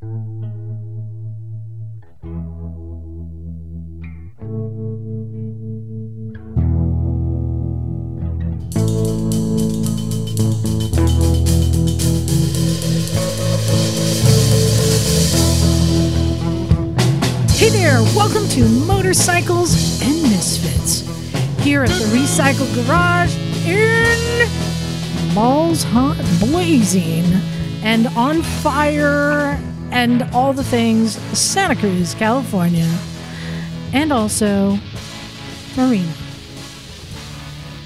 Hey there, welcome to Motorcycles and Misfits. Here at the Recycle Garage in Balls Hot Blazing and on fire and all the things Santa Cruz, California, and also Marina.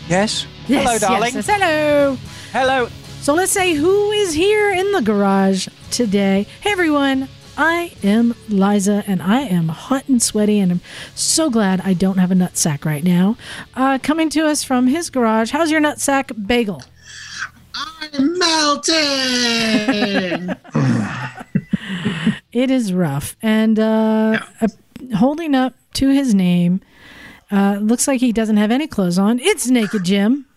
Yes. Yes, Hello, yes, darling. yes, hello. Hello. So let's say who is here in the garage today. Hey everyone, I am Liza and I am hot and sweaty and I'm so glad I don't have a nut sack right now. Uh, coming to us from his garage, how's your nut sack bagel? I'm melting. It is rough. And uh, uh, holding up to his name, uh, looks like he doesn't have any clothes on. It's Naked Jim.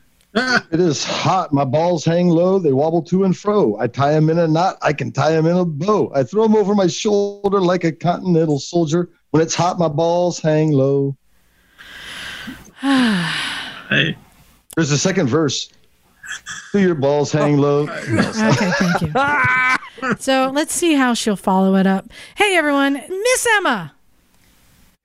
It is hot. My balls hang low. They wobble to and fro. I tie them in a knot. I can tie them in a bow. I throw them over my shoulder like a continental soldier. When it's hot, my balls hang low. Hey, There's a second verse. Do your balls hang low? Okay, thank you. so let's see how she'll follow it up. Hey everyone, Miss Emma.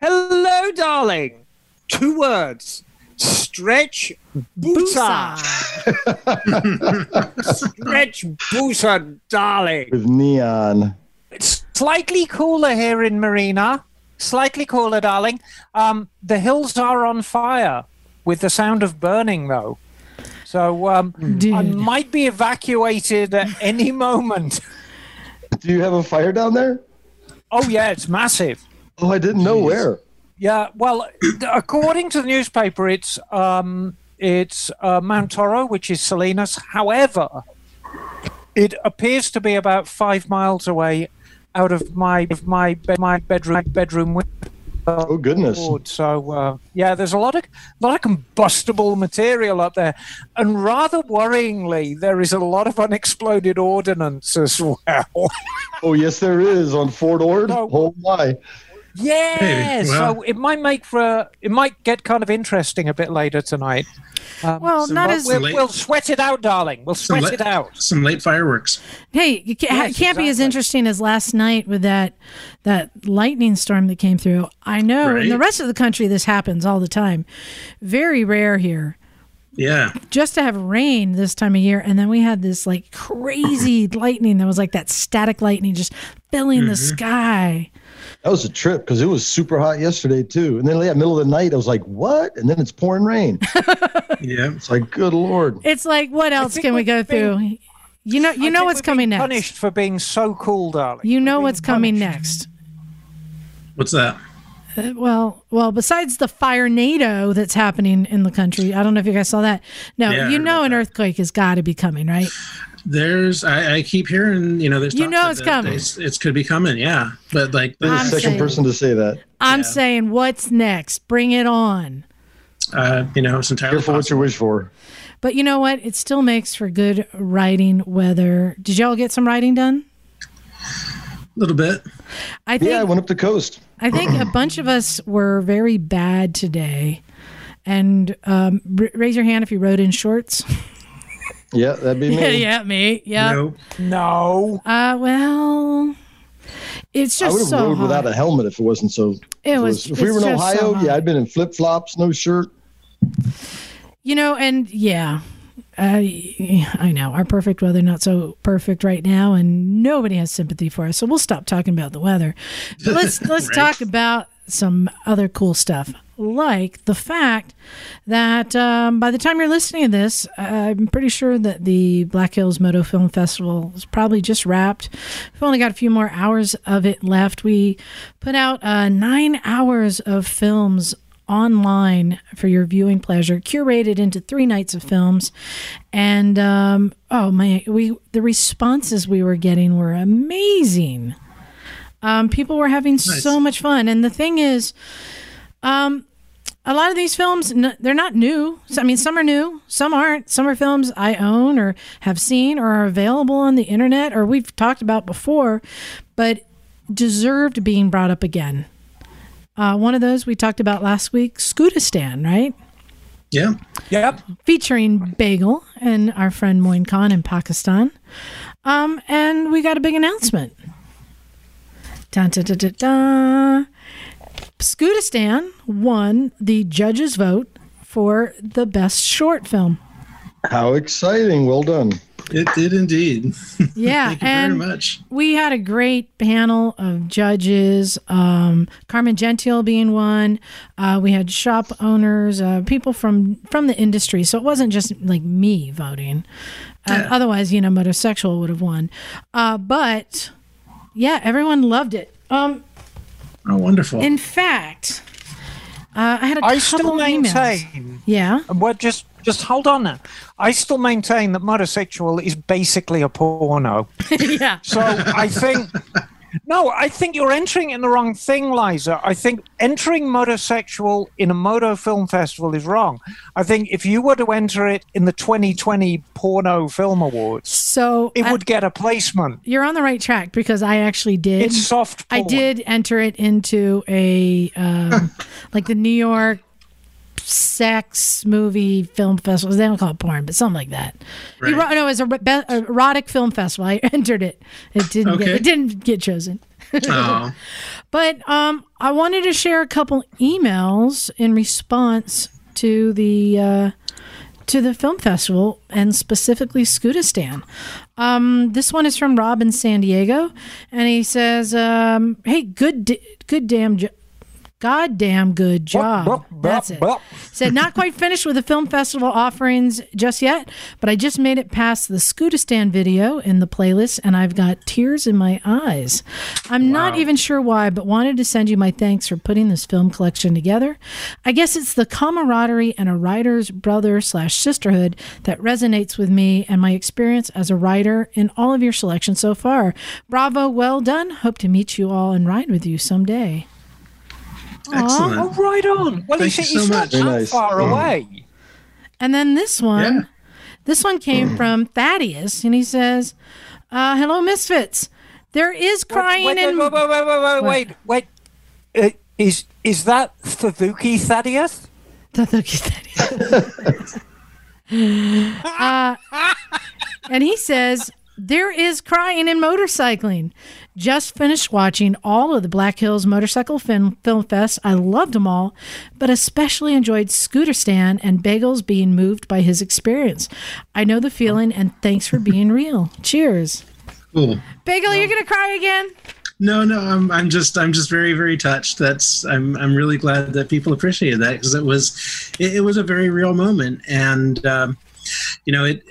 Hello, darling. Two words. Stretch Busa. Stretch Busa, darling. With neon. It's slightly cooler here in Marina. Slightly cooler, darling. Um, the hills are on fire with the sound of burning, though. So um, I might be evacuated at any moment. Do you have a fire down there? Oh, yeah, it's massive. Oh, I didn't know where. Yeah, well, according to the newspaper, it's um, it's uh, Mount Toro, which is Salinas. However, it appears to be about five miles away out of my of my be- my bedroom bedroom window. Oh goodness. board. So uh, yeah, there's a lot of lot of combustible material up there, and rather worryingly, there is a lot of unexploded ordnance as well. Oh yes, there is on Fort Ord. No. Oh my. Yeah, Hey, well. so it might make for a, it might get kind of interesting a bit later tonight. Um, Well, not bu- as we'll, late- we'll sweat it out, darling. We'll sweat late- it out. Some late fireworks. Hey, you can't, Yes, it can't be as interesting as last night with that that lightning storm that came through. I know in the rest of the country this happens all the time. Very rare here. Yeah. Just to have rain this time of year, and then we had this like crazy lightning that was like that static lightning just filling the sky. That was a trip because it was super hot yesterday too. And then yeah, middle of the night, I was like, "What?" And then it's pouring rain. Yeah. It's like, good lord. It's like what else can we we've go been- through? You know, you I know what's coming next. Punished for being so cool, darling. You know We're what's being coming punished. next. What's that? Uh, Well, well, besides the firenado that's happening in the country, I don't know if you guys saw that. No, Yeah, you know an that. earthquake has got to be coming, right? There's. I, I keep hearing. You know. There's. You know it's coming. It's, it's could be coming. Yeah. But like. The second saying- person to say that. I'm Yeah. saying, what's next? Bring it on. Uh, you know. It's entirely Careful what you wish for. But you know what? It still makes for good writing weather. Did y'all get some writing done? A little bit. I think Yeah, I went up the coast. I think a bunch of us were very bad today. And um, r- raise your hand if you rode in shorts. Yeah, that'd be me. yeah, yeah, me. Yeah. No. No. Uh, well, it's just I would have so rode hot. wut a helmet if it wasn't so. It was. If we were in just so Ohio, yeah, I'd been in flip flops, no shirt. You know, and yeah, I I know our perfect weather not so perfect right now, and nobody has sympathy for us. So we'll stop talking about the weather. But let's let's Right. talk about some other cool stuff, like the fact that um, by the time you're listening to this, I'm pretty sure that the Black Hills Moto Film Festival is probably just wrapped. We've only got a few more hours of it left. We put out uh, nine hours of films online for your viewing pleasure, curated into three nights of films, and um, oh my, we the responses we were getting were amazing. Um, people were having so much fun, and the thing is, um, a lot of these films they're not new. I mean, some are new, some aren't. Some are films I own or have seen or are available on the internet or we've talked about before. but deserved being brought up again. Uh, one of those we talked about last week, Scootistan, right? Yeah. Yep. Featuring Bagel and our friend Moin Khan in Pakistan. Um, and we got a big announcement. Dun, dun, dun, dun, dun. Scootistan won the judges' vote for the best short film. How exciting. Well done. It did indeed. Yeah, Thank you and very much. we had a great panel of judges. Um, Carmen Gentile being one. Uh, we had shop owners, uh, people from from the industry. So it wasn't just like me voting. Uh, otherwise, you know, Motorosexual would have won. Uh, but yeah, everyone loved it. Um, Oh, wonderful. in fact, uh, I had a I couple still emails. maintain. Yeah. And what just just hold on now. I still maintain that Motorosexual is basically a porno. yeah. So I think no, I think you're entering in the wrong thing, Liza. I think entering Motorosexual in a moto film festival is wrong. I think if you were to enter it in the 2020 Porno Film Awards, So it uh, would get a placement. you're on the right track because I actually did. It's soft. I did enter it into a um, like the New York sex movie film festival. They don't call it porn, but something like that. Right. Ero- no, it was a re- erotic film festival. I entered it. It didn't. Get, it didn't get chosen. oh, But um, I wanted to share a couple emails in response to the uh, to the film festival and specifically Scootistan. Um, this one is from Rob in San Diego, and he says, um, "Hey, good, d- good damn." Jo- Goddamn good job. Bup, bup, That's it. bup. Said not quite finished with the film festival offerings just yet, but I just made it past the Scootistan video in the playlist and I've got tears in my eyes. I'm not even sure why, but wanted to send you my thanks for putting this film collection together. I guess it's the camaraderie and a writer's brother slash sisterhood that resonates with me and my experience as a writer in all of your selections so far. Bravo, well done. Hope to meet you all and ride with you someday. Excellent. Oh, right on. Well, Thank he's, you so he's not that nice. far away. And then this one, Yeah. this one came from Thaddeus, and he says, uh, "Hello, misfits. There is crying wait, and wait, wait, wait, wait, wait, wait, wait. Uh, is is that Favuki Thaddeus? uh, and he says." There is crying in motorcycling. Just finished watching all of the Black Hills Motorcycle Film, Film Fest. I loved them all, but especially enjoyed Scooterstan and Bagels being moved by his experience. I know the feeling, and thanks for being real. Cheers. Cool. Bagel, you're going to cry again? No, no, I'm, I'm just, I'm just very, very touched. That's, I'm, I'm really glad that people appreciated that because it was, it, it was a very real moment, and um, you know, it.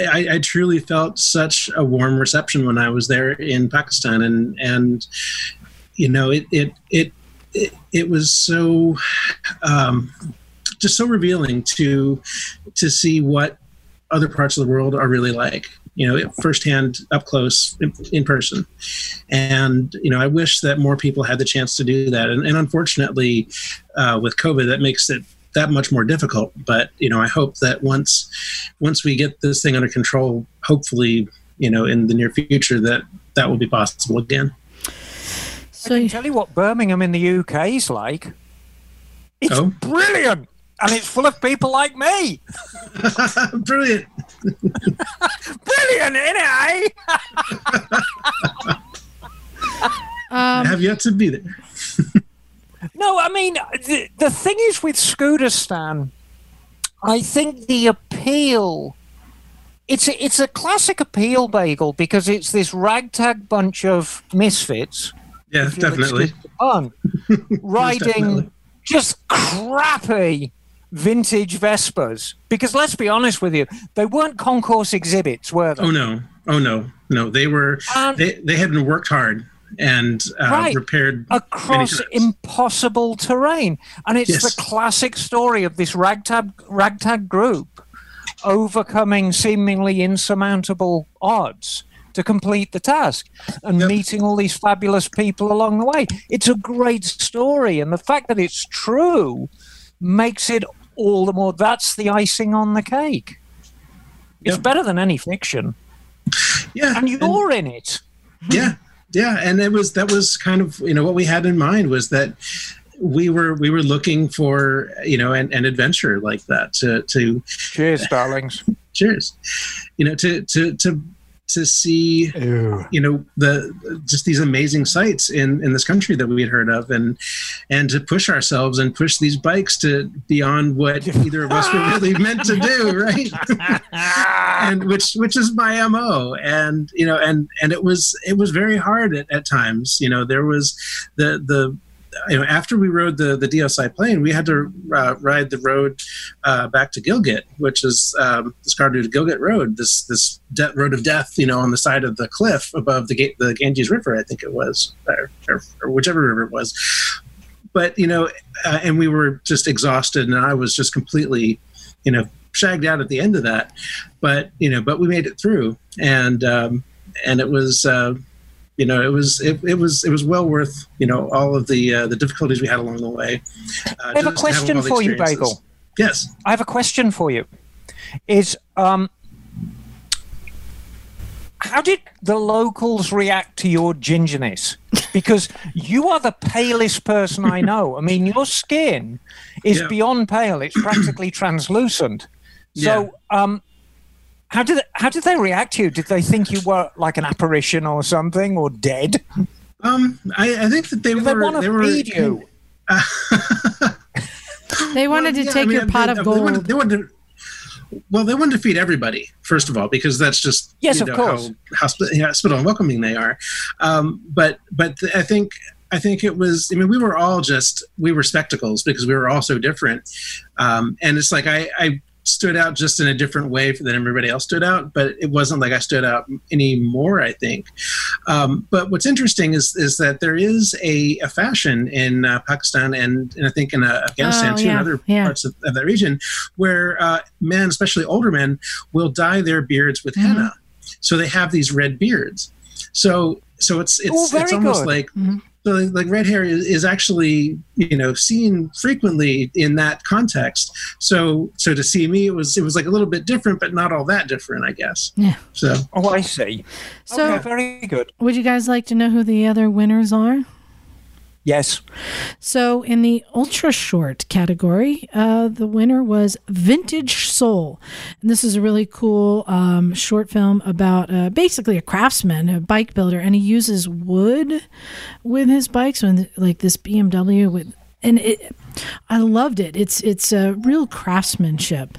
I, I truly felt such a warm reception when I was there in Pakistan, and and you know, it, it, it, it, it was so, um, just so revealing to, to see what other parts of the world are really like. You know, firsthand, up close, in, person and you know i wish that more people had the chance to do that and, and unfortunately uh, with covid that makes it that much more difficult but you know i hope that once once we get this thing under control hopefully you know in the near future that that will be possible again So, I can tell you what Birmingham in the UK is like. It's Oh. brilliant, and it's full of people like me. brilliant Brilliant, isn't it? Eh? i have yet to be there No, I mean the, the thing is with Scooterstan, I think the appeal. It's a, it's a classic appeal bagel because it's this ragtag bunch of misfits yeah definitely pun, riding definitely. just crappy vintage Vespas. Because let's be honest with you, they weren't concourse exhibits, were they? oh no oh no no they were Um, they they had been worked hard and uh, Right. repaired across impossible terrain. And it's Yes. the classic story of this ragtag ragtag group overcoming seemingly insurmountable odds to complete the task and Yep. meeting all these fabulous people along the way. It's a great story, and the fact that it's true makes it all the more. That's the icing on the cake. It's Yep. better than any fiction, yeah and you're in it. yeah yeah, and it was that was kind of you know what we had in mind was that we were we were looking for you know an, an adventure like that to to cheers darlings. Cheers. You know to to to to see Ew. you know the just these amazing sights in in this country that we had heard of and and to push ourselves and push these bikes to beyond what either of us were really meant to do right? And which which is my mo and you know and and it was it was very hard at, at times. You know there was the the you know, after we rode the the Deosai plane, we had to uh, ride the road uh, back to Gilgit, which is um, the Skardu to Gilgit Road, this this de- road of death, you know, on the side of the cliff above the the Ganges River, I think it was, or, or, or whichever river it was. But you know, uh, and we were just exhausted, and I was just completely, you know, shagged out at the end of that. But you know, but we made it through, and um, and it was uh, you know, it was it, it was it was well worth you know all of the uh, the difficulties we had along the way. Uh, I have a question have for you, Bagel. Yes, I have a question for you. Is um, how did the locals react to your gingerness? Because you are the palest person I know. I mean, your skin is yeah. beyond pale; it's practically translucent. So, yeah. um, how did they, how did they react to you? Did they think you were like an apparition or something or dead? Um, I, I think that they did were. They want to feed you. Uh, they wanted well, to yeah, take I mean, your pot they, of gold. They wanted, they wanted to, well, they wanted to feed everybody first of all because that's just yes, of know, course, how hospital, hospital and welcoming they are. Um, but but I think I think it was. I mean, we were all just we were spectacles because we were all so different. Um, and it's like I, I stood out just in a different way than everybody else stood out, but it wasn't like I stood out any more, I think. Um, but what's interesting is is that there is a, a fashion in uh, Pakistan and, and I think in uh, Afghanistan oh, too, yeah, and other yeah. parts of, of, that region, where uh, men, especially older men, will dye their beards with mm-hmm. henna. So they have these red beards. So so it's it's oh, it's almost good. like mm-hmm so like red hair is, is actually you know seen frequently in that context. So so to see me it was it was like a little bit different but not all that different i guess. Yeah. So. Oh i see. So okay, very good. would you guys like to know who the other winners are Yes. So, in the ultra short category, uh, the winner was Vintage Soul. And this is a really cool um, short film about uh, basically a craftsman, a bike builder, and he uses wood with his bikes, with like this BMW with. And it, I loved it. It's it's a real craftsmanship.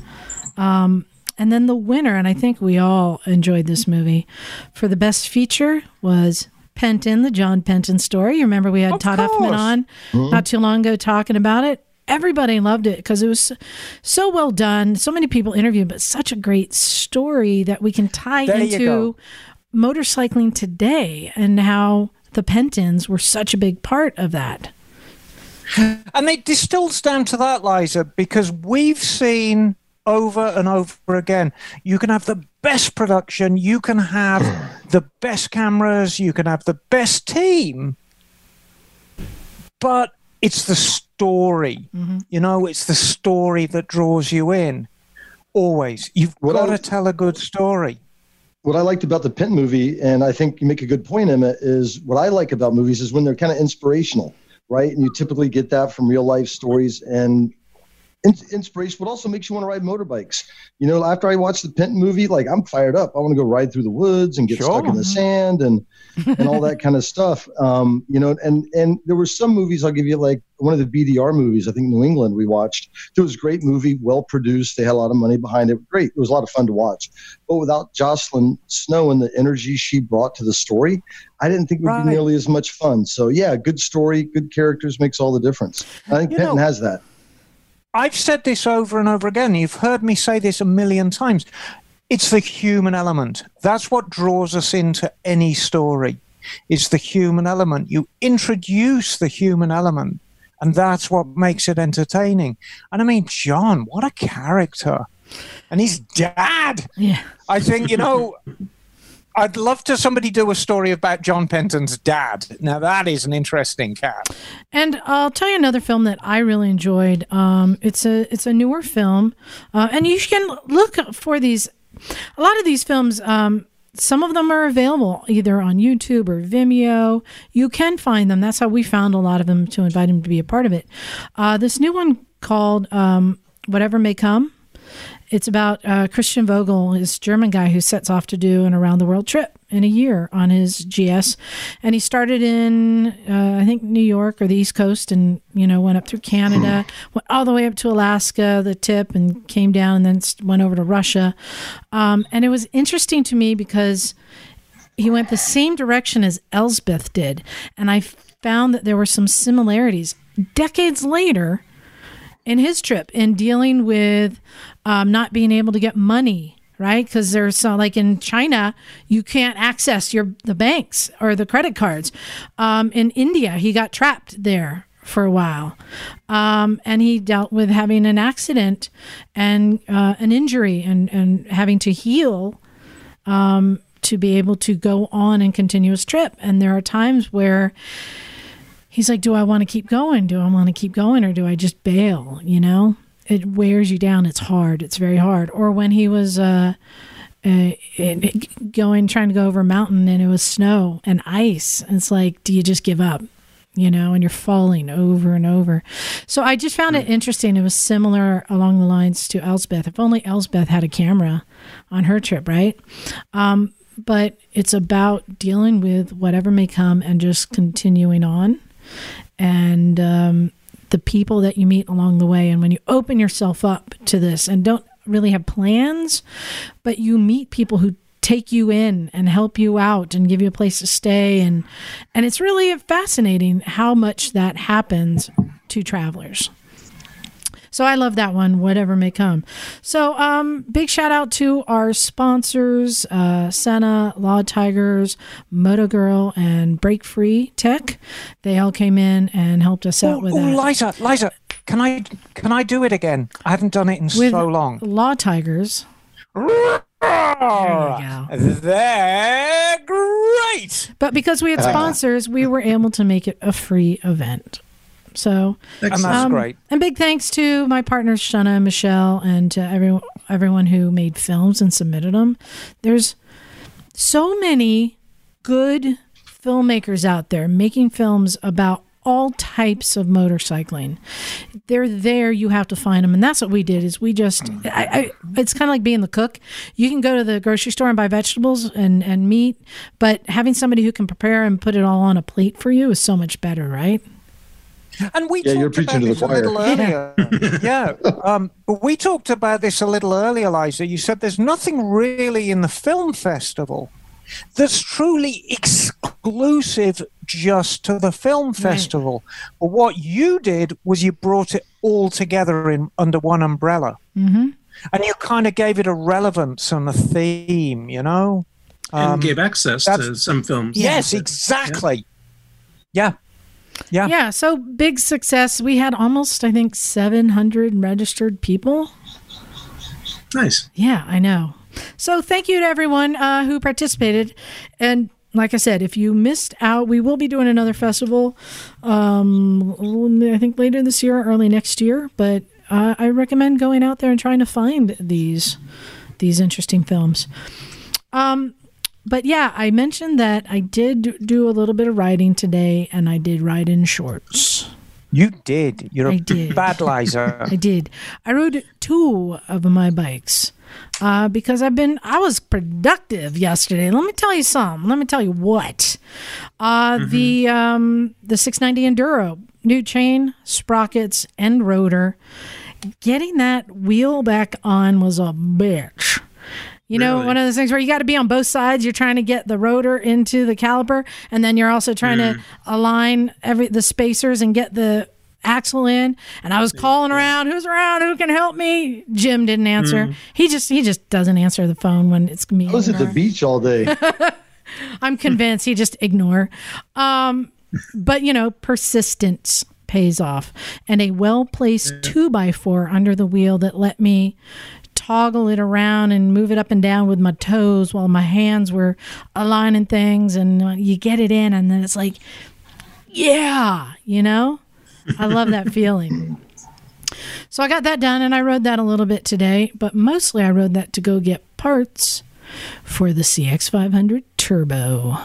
Um, and then the winner, and I think we all enjoyed this movie, for the best feature was Penton, the John Penton story. You remember we had of Todd Huffman on mm-hmm. not too long ago talking about it. Everybody loved it because it was so well done. So many people interviewed, but such a great story that we can tie there into motorcycling today and how the Pentons were such a big part of that. And it distills down to that, Liza, because we've seen over and over again. You can have the best production, you can have the best cameras, you can have the best team, but it's the story. Mm-hmm. You know, it's the story that draws you in. Always. You've what got I, to tell a good story. What I liked about the Pint movie, and I think you make a good point, Emma, is what I like about movies is when they're kind of inspirational, right? And you typically get that from real life stories. And inspiration, but also makes you want to ride motorbikes. You know, after I watched the Penton movie, like I'm fired up. I want to go ride through the woods and get sure. stuck in the sand and and all that kind of stuff. Um, you know, and and there were some movies I'll give you like one of the BDR movies. I think New England we watched. It was a great movie, well produced. They had a lot of money behind it. Great. It was a lot of fun to watch. But without Jocelyn Snow and the energy she brought to the story, I didn't think it would right. be nearly as much fun. So yeah, good story, good characters makes all the difference. I think you Penton know, has that. I've said this over and over again. You've heard me say this a million times. It's the human element. That's what draws us into any story. It's the human element. You introduce the human element, and that's what makes it entertaining. And I mean, John, what a character. And his dad. Yeah. I think, you know, I'd love to somebody do a story about John Penton's dad. Now that is an interesting cat. And I'll tell you another film that I really enjoyed. Um, it's a it's a newer film, uh, and you can look for these. A lot of these films. Um, some of them are available either on YouTube or Vimeo. You can find them. That's how we found a lot of them to invite him to be a part of it. Uh, this new one called um, Whatever May Come. It's about uh, Christian Vogel, this German guy who sets off to do an around the world trip in a year on his GS. And he started in, uh, I think, New York or the East Coast and, you know, went up through Canada, went all the way up to Alaska, the tip, and came down and then went over to Russia. Um, and it was interesting to me because he went the same direction as Elspeth did. And I found that there were some similarities. Decades later, in his trip in dealing with um, not being able to get money right? Because there's so like in china you can't access your the banks or the credit cards. Um, in india he got trapped there for a while. Um, and he dealt with having an accident and uh, an injury and, and having to heal um, to be able to go on and continue his trip. And there are times where he's like, Do I want to keep going? Do I want to keep going or do I just bail? You know, it wears you down. It's hard. It's very hard. Or when he was uh, uh, going, trying to go over a mountain and it was snow and ice, it's like, do you just give up? You know, and you're falling over and over. So I just found it interesting. It was similar along the lines to Elspeth. If only Elspeth had a camera on her trip, right? Um, but it's about dealing with whatever may come and just continuing on and um, the people that you meet along the way. And when you open yourself up to this and don't really have plans, but you meet people who take you in and help you out and give you a place to stay and and it's really fascinating how much that happens to travelers. So I love that one, whatever may come. So um, big shout out to our sponsors, uh, Sena, Law Tigers, Moto Girl, and Break Free Tech. They all came in and helped us out Oh, with oh, that. Liza, Liza, can I can I do it again? I haven't done it in with so long. Law Tigers. There you They're great. But because we had sponsors, we were able to make it a free event. So And that's Um, great. And big thanks to my partners Shana and Michelle, and to everyone everyone who made films and submitted them. There's so many good filmmakers out there making films about all types of motorcycling. They're there. You have to find them, and that's what we did. Is we just I, I it's kind of like being the cook. You can go to the grocery store and buy vegetables and and meat, but having somebody who can prepare and put it all on a plate for you is so much better, right? And we Yeah, talked you're preaching about to the this a little choir. earlier. yeah, um, but we talked about this a little earlier, Liza. You said there's nothing really in the film festival that's truly exclusive just to the film festival. But what you did was you brought it all together in under one umbrella, mm-hmm. and you kind of gave it a relevance and a theme. You know. and Um, gave access to some films. Yes, exactly. Yeah. Yeah. Yeah, Yeah. so big success. We had almost, I think, 700 registered people. Nice. Yeah, I know. So thank you to everyone uh, who participated. And like I said, if you missed out, we will be doing another festival. Um, I think later this year, or early next year. But uh, I recommend going out there and trying to find these these interesting films. Um, but yeah, I mentioned that I did do a little bit of riding today, and I did ride in shorts. You did. You're a I did. bad liar. I did. I rode two of my bikes uh, because I've been. I was productive yesterday. Let me tell you something. Let me tell you what. Uh, The um, the 690 Enduro, new chain, sprockets, and rotor. Getting that wheel back on was a bitch. You know, Really? one of those things where you got to be on both sides. You're trying to get the rotor into the caliper, and then you're also trying to align every the spacers and get the axle in. And I was calling around, "Who's around? Who can help me?" Jim didn't answer. He just he just doesn't answer the phone when it's me. I was at the beach all day. I'm convinced he just ignore. Um, but you know, persistence pays off, and a well placed two by four under the wheel that let me toggle it around and move it up and down with my toes while my hands were aligning things, and uh, you get it in, and then it's like, yeah, you know, I love that feeling. So I got that done, and I rode that a little bit today, but mostly I rode that to go get parts for the CX500 Turbo.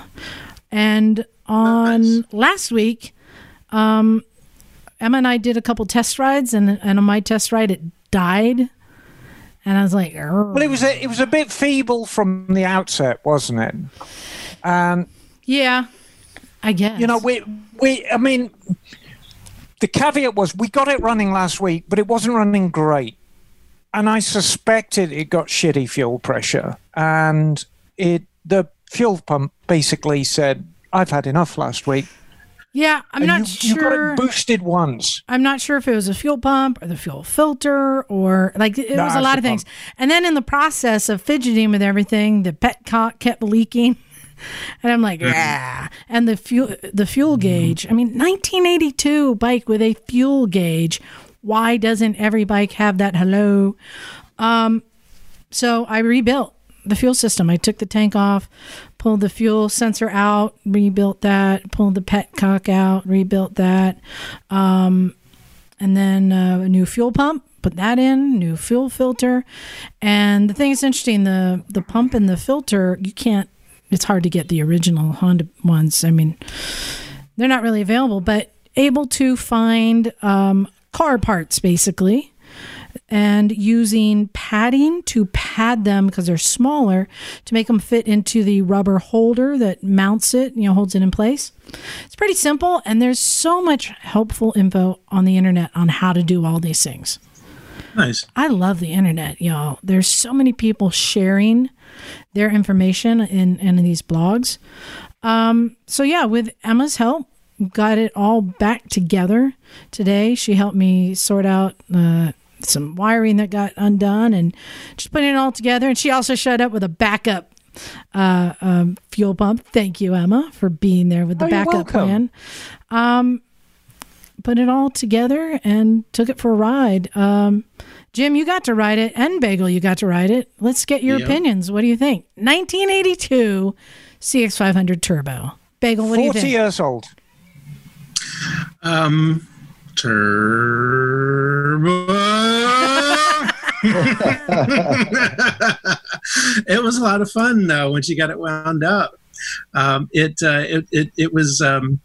And on last week, um, Emma and I did a couple test rides, and, and on my test ride, it died. And I was like, well, it was a, it was a bit feeble from the outset, wasn't it? And yeah, I guess you know we we I mean the caveat was we got it running last week, but it wasn't running great, and I suspected it got shitty fuel pressure, and it the fuel pump basically said, "I've had enough last week." Yeah, I'm And not you, sure. You got it boosted once. I'm not sure if it was a fuel pump or the fuel filter or like it No, was a lot of things. pump. And then in the process of fidgeting with everything, the petcock kept leaking. And I'm like, yeah. And the fuel the fuel mm-hmm. gauge. I mean, 1982 bike with a fuel gauge. Why doesn't every bike have that? Hello. Um, so I rebuilt the fuel system. I took the tank off, pulled the fuel sensor out, rebuilt that, pulled the petcock out, rebuilt that. Um, and then uh, a new fuel pump put that in new fuel filter. And the thing is interesting the the pump and the filter you can't it's hard to get the original honda ones. I mean they're not really available but able to find um, car parts basically and using padding to pad them because they're smaller to make them fit into the rubber holder that mounts it, you know, holds it in place. It's pretty simple, and there's so much helpful info on the internet on how to do all these things. Nice. I love the internet, y'all. There's so many people sharing their information in, in these blogs. Um, so, yeah, with Emma's help, got it all back together today. She helped me sort out uh, some wiring that got undone and just putting it all together. And she also showed up with a backup uh, um, fuel pump. Thank you, Emma, for being there with the Oh, backup plan. Um, put it all together and took it for a ride. Um, Jim, you got to ride it, and Bagel, you got to ride it. Let's get your Yep. opinions. What do you think? 1982 CX500 Turbo. Bagel, what do you 40 think? years old. Um, turbo. it was a lot of fun though when she got it wound up. Um, it, uh, it it it was um,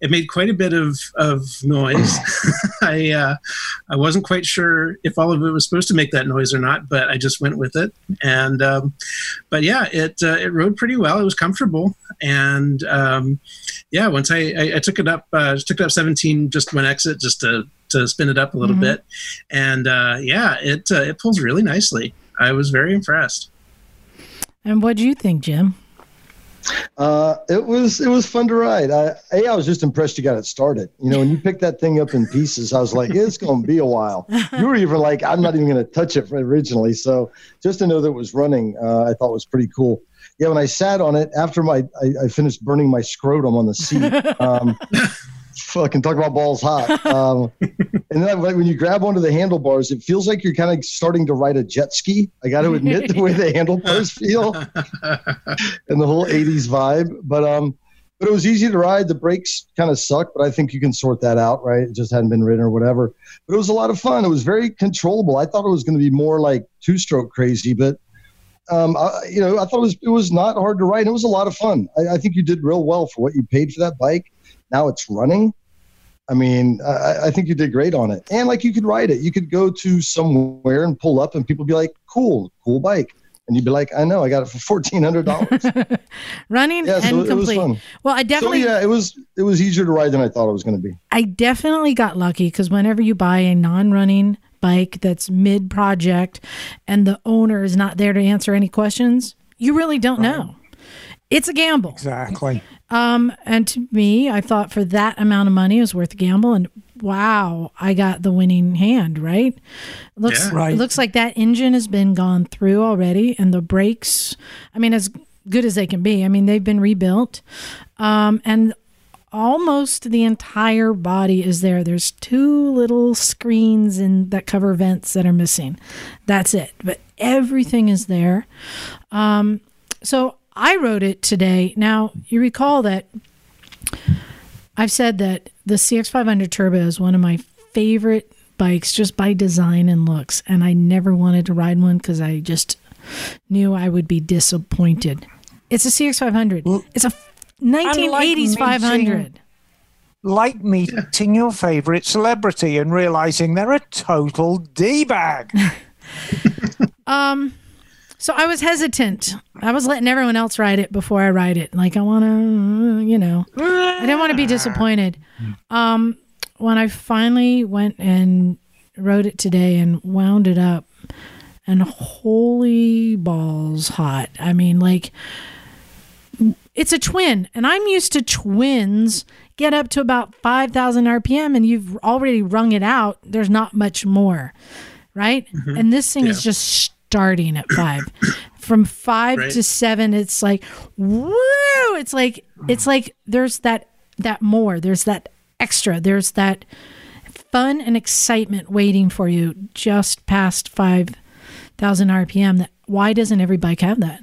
it made quite a bit of of noise. I uh, I wasn't quite sure if all of it was supposed to make that noise or not, but I just went with it. And um, but yeah, it uh, it rode pretty well. It was comfortable, and um, yeah, once I, I, I took it up, uh, took it up 17 just one exit just to to spin it up a little Mhm. bit, and uh, yeah, it uh, it pulls really nicely. I was very impressed. And what do you think, Jim? Uh, it was it was fun to ride. I, a, I was just impressed you got it started. You know, when you picked that thing up in pieces, I was like, it's going to be a while. You were even like, I'm not even going to touch it originally. So just to know that it was running, uh, I thought was pretty cool. Yeah, when I sat on it after my I, I finished burning my scrotum on the seat. Um, fucking talk about balls hot. Um, and then like, when you grab onto the handlebars, it feels like you're kind of starting to ride a jet ski. I got to admit the way the handlebars feel and the whole 80s vibe. But um, but it was easy to ride. The brakes kind of sucked, but I think you can sort that out, right? It just hadn't been ridden or whatever. But it was a lot of fun. It was very controllable. I thought it was going to be more like two stroke crazy, but um, I, you know, I thought it was it was not hard to ride. It was a lot of fun. I, I think you did real well for what you paid for that bike. Now it's running. I mean, I, I think you did great on it. And like you could ride it. You could go to somewhere and pull up, and people be like, "Cool, cool bike," and you'd be like, "I know, I got it for fourteen hundred dollars." Running Yeah, so and it was complete. fun. Well, I definitely so yeah, it was it was easier to ride than I thought it was going to be. I definitely got lucky because whenever you buy a non-running bike that's mid-project and the owner is not there to answer any questions, you really don't know. It's a gamble. Exactly. Um, and to me, I thought for that amount of money, it was worth a gamble. And wow, I got the winning hand. Right? Looks Yeah. Right. It looks like that engine has been gone through already, and the brakes. I mean, as good as they can be. I mean, they've been rebuilt, um, and almost the entire body is there. There's two little screens in that cover vents that are missing. That's it. But everything is there. Um, so I wrote it today. Now you recall that I've said that the CX500 Turbo is one of my favorite bikes just by design and looks, and I never wanted to ride one because I just knew I would be disappointed. It's a CX500. It's a 1980s meeting- 500. Like meeting your favorite celebrity and realizing they're a total d bag. Um, so I was hesitant. I was letting everyone else ride it before I ride it. Like I want to, you know, I didn't want to be disappointed. Um, when I finally went and rode it today and wound it up, and holy balls, hot. I mean, like it's a twin, and I'm used to twins get up to about 5,000 RPM, and you've already rung it out. There's not much more, right? Mm-hmm. And this thing is just starting at five. From five Right. to seven, it's like woo! It's like it's like there's that that more. There's that extra. There's that fun and excitement waiting for you just past five thousand RPM. That why doesn't every bike have that?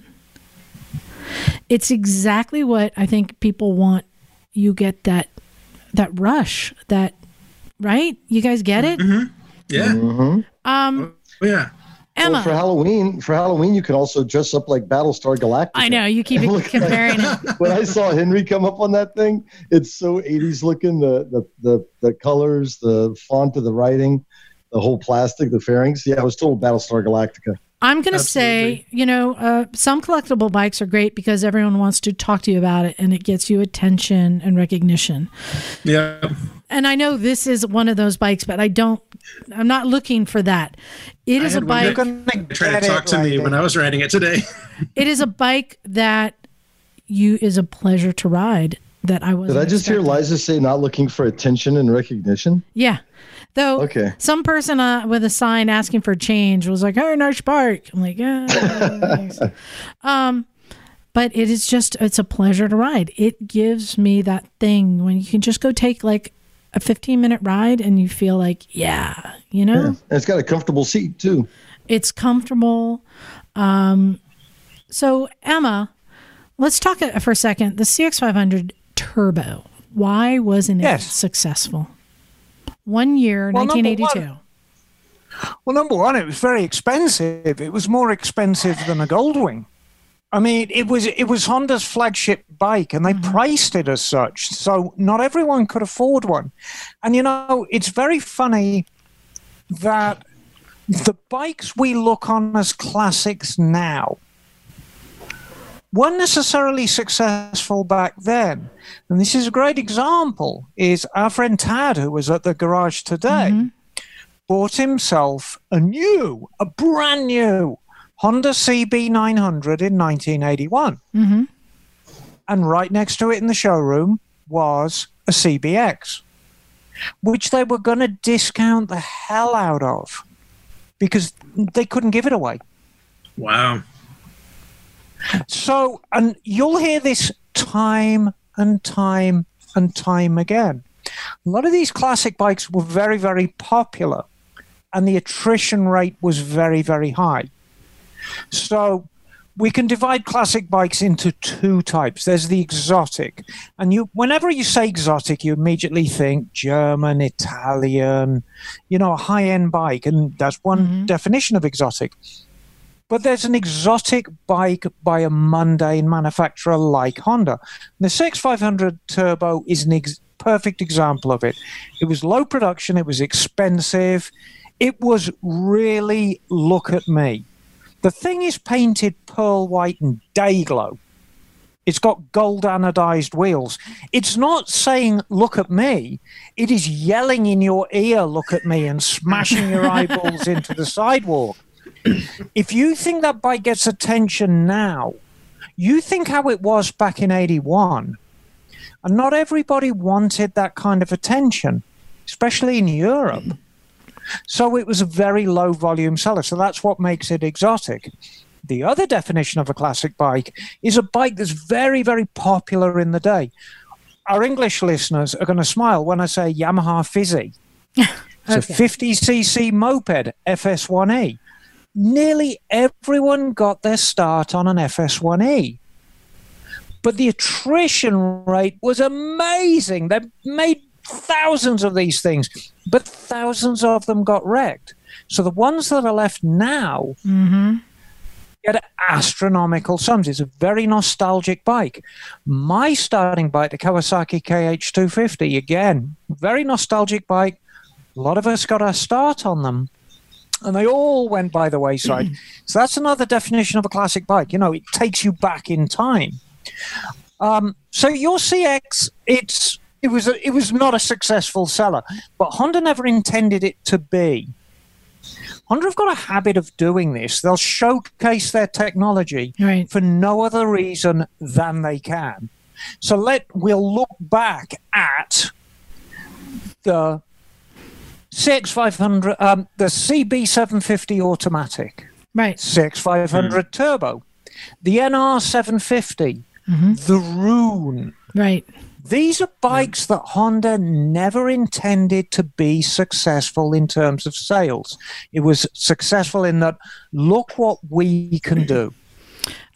It's exactly what I think people want. You get that that rush. That right? You guys get it? Yeah. Um, Oh, yeah. Emma. Well, for Halloween, for Halloween, you can also dress up like Battlestar Galactica. I know you keep Look, comparing it. when I saw Henry come up on that thing, it's so 80s looking. The the the, the colors, the font of the writing, the whole plastic, the fairings. Yeah, I was total Battlestar Galactica. I'm going to say, you know, uh, some collectible bikes are great because everyone wants to talk to you about it and it gets you attention and recognition. Yeah. And I know this is one of those bikes, but I don't, I'm not looking for that. It I is a bike, that tried to talk to me when I was riding it today. it is a bike that you is a pleasure to ride that I was. Did I just hear Liza say not looking for attention and recognition? Yeah. Though Okay. some person uh, with a sign asking for change was like, "Hey, nice bike." I'm like, "Yeah." thanks." um, but it is just it's a pleasure to ride. It gives me that thing when you can just go take like a 15 minute ride and you feel like, yeah, you know, And it's got a comfortable seat too. it's comfortable. Um, so Emma, let's talk uh, for a second. The CX500 Turbo. Why wasn't it successful? One year, Well, 1982. Well, number one, it was very expensive. It was more expensive than a Goldwing. I mean, it was it was Honda's flagship bike, and they mm-hmm. priced it as such. So not everyone could afford one. And you know, it's very funny that the bikes we look on as classics now weren't necessarily successful back then. And this is a great example. Is our friend Tad, who was at the garage today bought himself a new, a brand new Honda CB900 in 1981. Mm-hmm. And right next to it in the showroom was a CBX, which they were going to discount the hell out of because they couldn't give it away. Wow. So, and you'll hear this time and time and time again. A lot of these classic bikes were very, very popular, and the attrition rate was very, very high. So, we can divide classic bikes into two types. There's the exotic, and you, whenever you say exotic, you immediately think German, Italian, you know, a high-end bike, and that's one mm-hmm. definition of exotic. But there's an exotic bike by a mundane manufacturer like Honda. The CX500 Turbo is an ex- perfect example of it. It was low production, it was expensive, it was really look at me. The thing is painted pearl white and day glow. It's got gold anodized wheels. It's not saying, look at me. It is yelling in your ear, look at me, and smashing your eyeballs into the sidewalk if you think that bike gets attention now, you think how it was back in 81. And not everybody wanted that kind of attention, especially in Europe. So it was a very low volume seller. So that's what makes it exotic. The other definition of a classic bike is a bike that's very, very popular in the day. Our English listeners are going to smile when I say Yamaha Fizzy. It's a 50cc moped FS1E nearly everyone got their start on an FS1E. But the attrition rate was amazing. They made thousands of these things, but thousands of them got wrecked. So the ones that are left now, Mm-hmm. get astronomical sums. It's a very nostalgic bike. My starting bike, the Kawasaki KH250, again, very nostalgic bike. A lot of us got our start on them. And they all went by the wayside. so that's another definition of a classic bike. You know, it takes you back in time. Um, so your CX, it's it was a, it was not a successful seller, but Honda never intended it to be. Honda have got a habit of doing this. They'll showcase their technology Right. for no other reason than they can. So let we'll look back at the CX500, um, the CB750 automatic, Right. CX500 turbo, the NR750, the Rune. Right. These are bikes that Honda never intended to be successful in terms of sales. It was successful in that, look what we can do.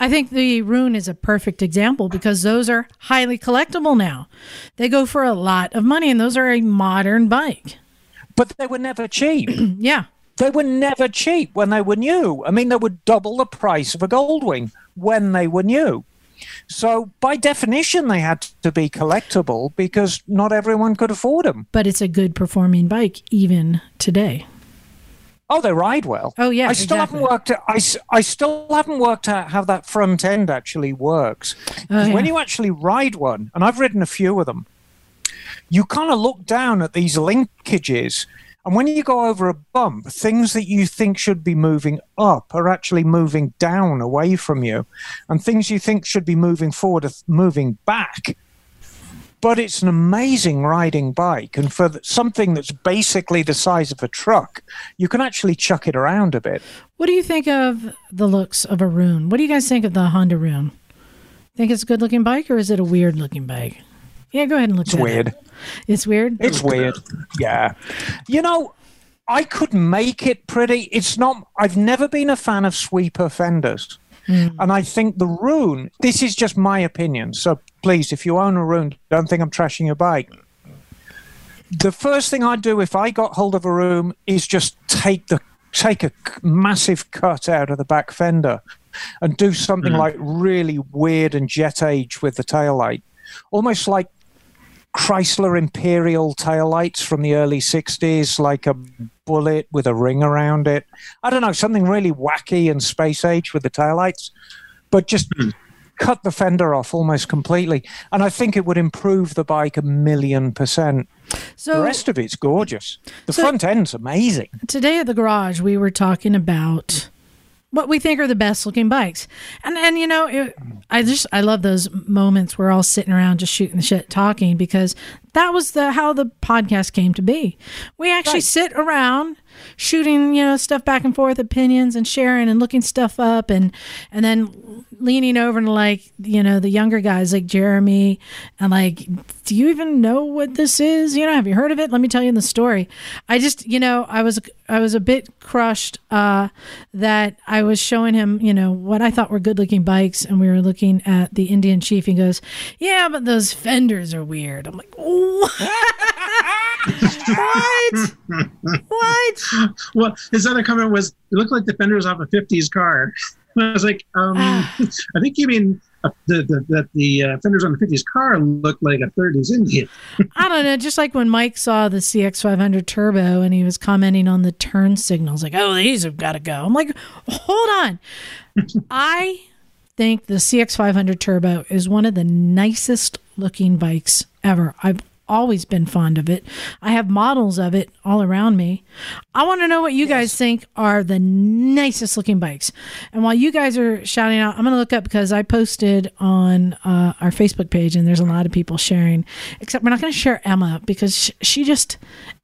I think the Rune is a perfect example because those are highly collectible now. They go for a lot of money and those are a modern bike. But they were never cheap. Yeah. they were never cheap when they were new. I mean, they would double the price of a Goldwing when they were new. So, by definition, they had to be collectible because not everyone could afford them. But it's a good performing bike even today. Oh, they ride well. Oh, yeah, I still exactly. haven't worked. Out, I, I still haven't worked out how that front end actually works. Oh, yeah. When you actually ride one, and I've ridden a few of them, you kind of look down at these linkages, and when you go over a bump, things that you think should be moving up are actually moving down away from you, and things you think should be moving forward are moving back. But it's an amazing riding bike, and for th- something that's basically the size of a truck, you can actually chuck it around a bit. What do you think of the looks of a Rune? What do you guys think of the Honda Rune? Think it's a good looking bike or is it a weird looking bike? Yeah, go ahead and look It's at weird. it. It's weird. It's weird. Yeah. You know, I could make it pretty. It's not, I've never been a fan of sweeper fenders. Hmm. And I think the Rune, this is just my opinion. So please, if you own a Rune, don't think I'm trashing your bike. The first thing I'd do if I got hold of a Rune is just take the take a massive cut out of the back fender and do something hmm. like really weird and jet age with the taillight. Almost like Chrysler Imperial taillights from the early 60s, like a bullet with a ring around it. I don't know, something really wacky and space age with the taillights, but just hmm. cut the fender off almost completely. And I think it would improve the bike a million percent. So The rest of it's gorgeous. The So- front end's amazing. today at the garage we were talking about what we think are the best looking bikes and and you know it, i just i love those moments we're all sitting around just shooting the shit talking because that was the how the podcast came to be we actually Right. sit around shooting you know stuff back and forth opinions and sharing and looking stuff up and and then leaning over and like you know the younger guys like jeremy and like do you even know what this is? You know have you heard of it? Let me tell you the story. I just you know i was i was a bit crushed uh that i was showing him you know what i thought were good looking bikes and we were looking at the indian chief. He goes yeah but those fenders are weird. I'm like what what what Well, his other comment was, "It looked like the fenders off a '50s car." I was like, um, "I think you mean uh, the, the, that the uh, fenders on the '50s car looked like a '30s Indian." I don't know. Just like when Mike saw the CX500 Turbo and he was commenting on the turn signals, like, oh, these have got to go. I'm like, hold on. I think the CX500 Turbo is one of the nicest looking bikes ever. I've always been fond of it. I have models of it all around me. I want to know what you guys think are the nicest looking bikes. And while you guys are shouting out, I'm going to look up because I posted on uh, our Facebook page and there's a lot of people sharing, except we're not going to share Emma because sh- she just,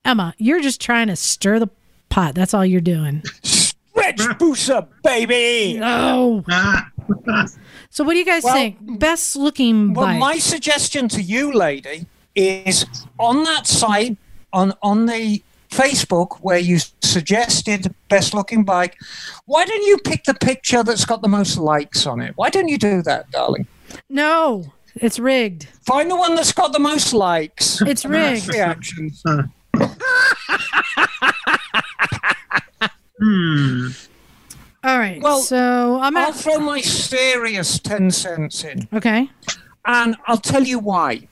Emma, you're just trying to stir the pot. That's all you're doing. Rich Busa, baby! Oh. Ah, So what do you guys Well- think? Best looking Well, bike. my suggestion to you, lady, is on that site on on the Facebook where you suggested best looking bike. Why don't you pick the picture that's got the most likes on it? Why don't you do that, darling? no, it's rigged. Find the one that's got the most likes. It's rigged. Reactions. hmm. All right. Well, so I'm I'll throw my serious 10 cents in, okay. and I'll tell you why.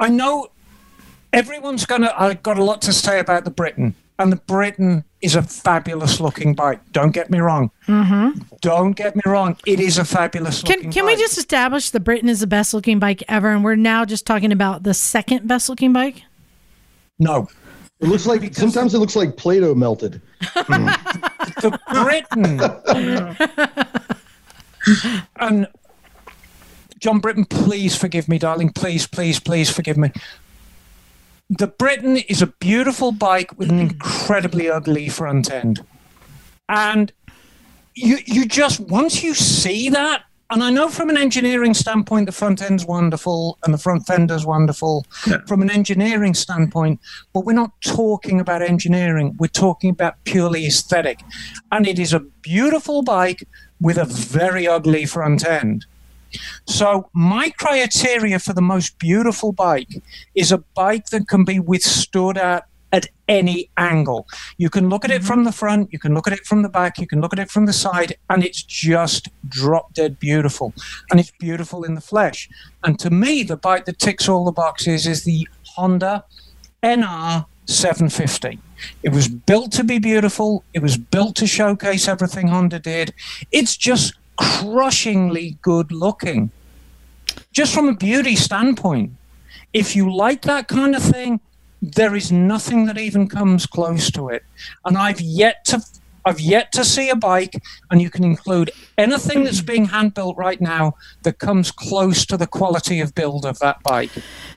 I know everyone's gonna. I've got a lot to say about the Britten, and the Britten is a fabulous looking bike. Don't get me wrong. Mm-hmm. Don't get me wrong. It is a fabulous Can looking. can we just establish the Britten is the best looking bike ever, and we're now just talking about the second best looking bike? no? It looks like sometimes it looks like Play-Doh melted. the Britten. and John Britten, please forgive me, darling. Please, please, please forgive me. The Britten is a beautiful bike with an hmm. incredibly ugly front end. And you you just once you see that, and I know from an engineering standpoint the front end's wonderful and the front fender's wonderful from an engineering standpoint, but we're not talking about engineering. We're talking about purely aesthetic. And it is a beautiful bike with a very ugly front end. So my criteria for the most beautiful bike is a bike that can be withstood at at any angle. You can look at it mm-hmm. from the front, you can look at it from the back, you can look at it from the side, and it's just drop dead beautiful. And it's beautiful in the flesh. And to me, the bike that ticks all the boxes is the Honda NR 750. It was built to be beautiful. It was built to showcase everything Honda did. It's just crushingly good looking. Just from a beauty standpoint. If you like that kind of thing, there is nothing that even comes close to it. And I've yet to I've yet to see a bike, and you can include anything that's being hand built right now that comes close to the quality of build of that bike.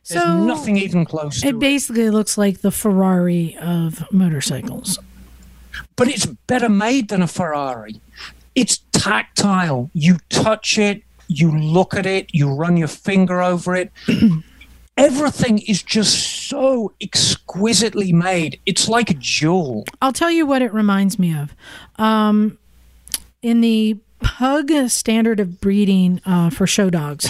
There's So, nothing even close to It it. basically looks like the Ferrari of motorcycles. but it's better made than a Ferrari. It's tactile. You touch it, you look at it, you run your finger over it. Everything is just so exquisitely made. It's like a jewel. I'll tell you what it reminds me of. Um, in the pug standard of breeding uh, for show dogs,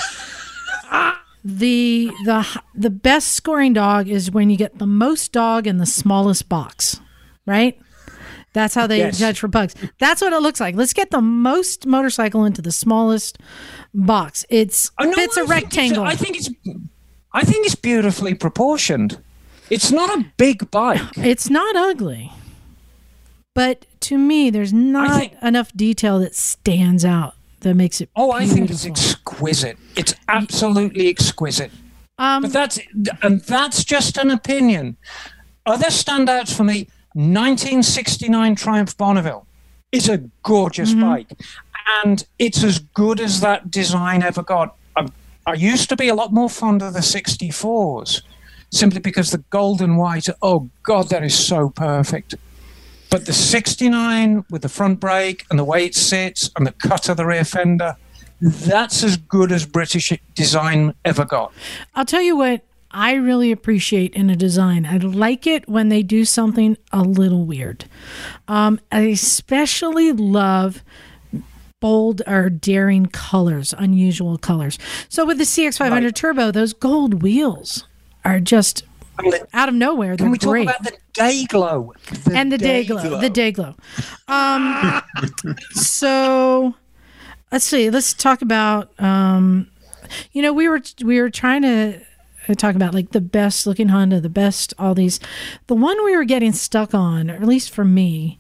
the the the best scoring dog is when you get the most dog in the smallest box, right? That's how they Yes. judge for pugs. That's what it looks like. Let's get the most motorcycle into the smallest box. It's I know, it's I a think rectangle. I think it's I think it's beautifully proportioned. It's not a big bike. It's not ugly. But to me, there's not think- enough detail that stands out that makes it Oh, I think it's exquisite. It's absolutely exquisite. Um, But that's and that's just an opinion. Other standouts for me: 1969 Triumph Bonneville is a gorgeous Mm-hmm. bike, and it's as good as that design ever got. I, I used to be a lot more fond of the 64s, simply because the gold and white. Oh God, that is so perfect. But the 69 with the front brake and the way it sits and the cut of the rear fender, that's as good as British design ever got. I'll tell you what I really appreciate in a design. I like it when they do something a little weird. Um, I especially love bold or daring colors, unusual colors. So with the CX500 Turbo, those gold wheels are just out of nowhere. They're Can we talk about the day glow? The and the day glow, the day glow. Um, so let's see. Let's talk about. Um, you know, we were we were trying to talk about like the best looking Honda, the best all these. The one we were getting stuck on, or at least for me,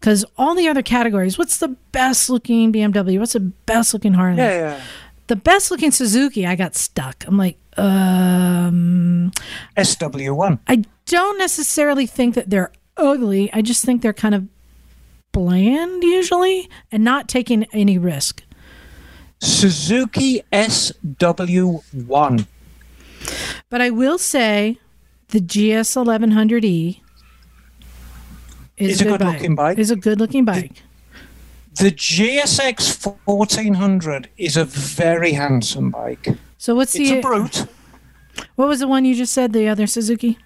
because all the other categories. What's the best looking BMW? What's the best looking Harley? Yeah, yeah. The best looking Suzuki. I got stuck. I'm like, um. SW1. I don't necessarily think that they're ugly. I just think they're kind of bland usually and not taking any risk. Suzuki SW1. But I will say the GS 1100E is It's a good-looking bike. Is a good looking bike. The GSX 1400 is a very handsome bike. So what's It's the a brute. what was the one you just said? The other Suzuki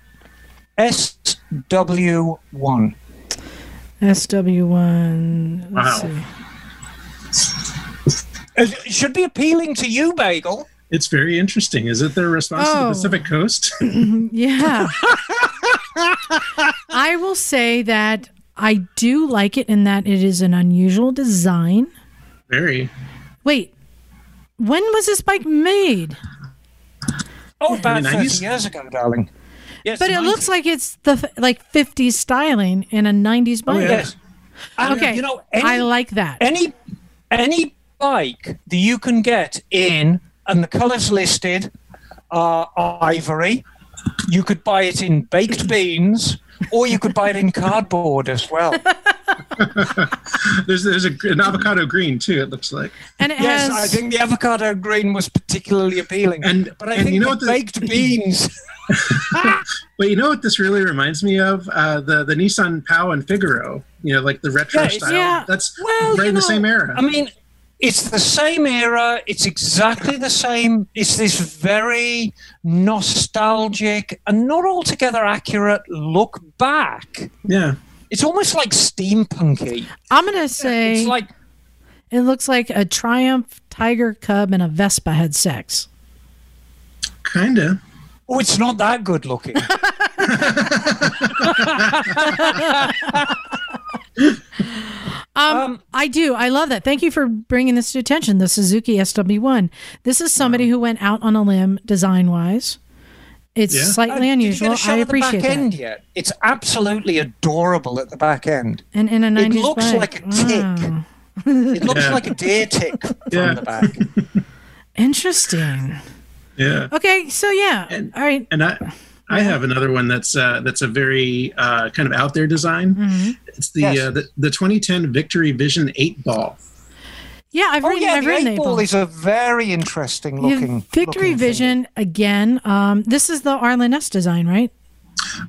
SW1. SW1. Let's Wow. see. It should be appealing to you, Bagel. It's very interesting. Is it their response to Oh. the Pacific oh. Coast? Mm-hmm. Yeah. I will say that I do like it in that it is an unusual design. Very. Wait, when was this bike made? Oh, about the 30 90s? years ago, darling. Yes, But it 90s. looks like it's the like 50s styling in a 90s bike. yeah. Yes. And, Okay, You know, any, I like that. any any bike that you can get in, and the colours listed are ivory. You could buy it in baked beans, or you could buy it in cardboard as well. There's there's a, an avocado green too. It looks like. And it Yes, has I think the avocado green was particularly appealing. And- but I and think you know the what the- baked beans. But you know what this really reminds me of? Uh, the the Nissan Pao and Figaro. You know, like the retro Yeah, style. yeah. That's Well, right you in the know, same era. I mean, it's the same era. It's exactly the same. It's this very nostalgic and not altogether accurate look back. yeah. It's almost like steampunky. I'm going to say It's like it looks like a Triumph Tiger Cub and a Vespa had sex. Kinda. oh, it's not that good looking. Um, I do. I love that. Thank you for bringing this to attention. The Suzuki SW1. This is somebody who went out on a limb design wise. It's Yeah. slightly Did you get unusual. a shot I of the back appreciate end that. yet? It's absolutely adorable at the back end. And in a 90s looks bike. like a tick. Wow. It looks Yeah. like a deer tick from Yeah. the back. Interesting. Yeah. Okay, so yeah. And- All right. And I I have another one that's uh, that's a very uh, kind of out there design. Mm-hmm. It's the, Yes. uh, the the 2010 Victory Vision 8 ball. Yeah, I've Oh written, yeah, I've the written eight eight ball ball. is a very interesting Yeah, looking. Victory looking thing. Vision again. Um, this is the Arlen Ness design, right?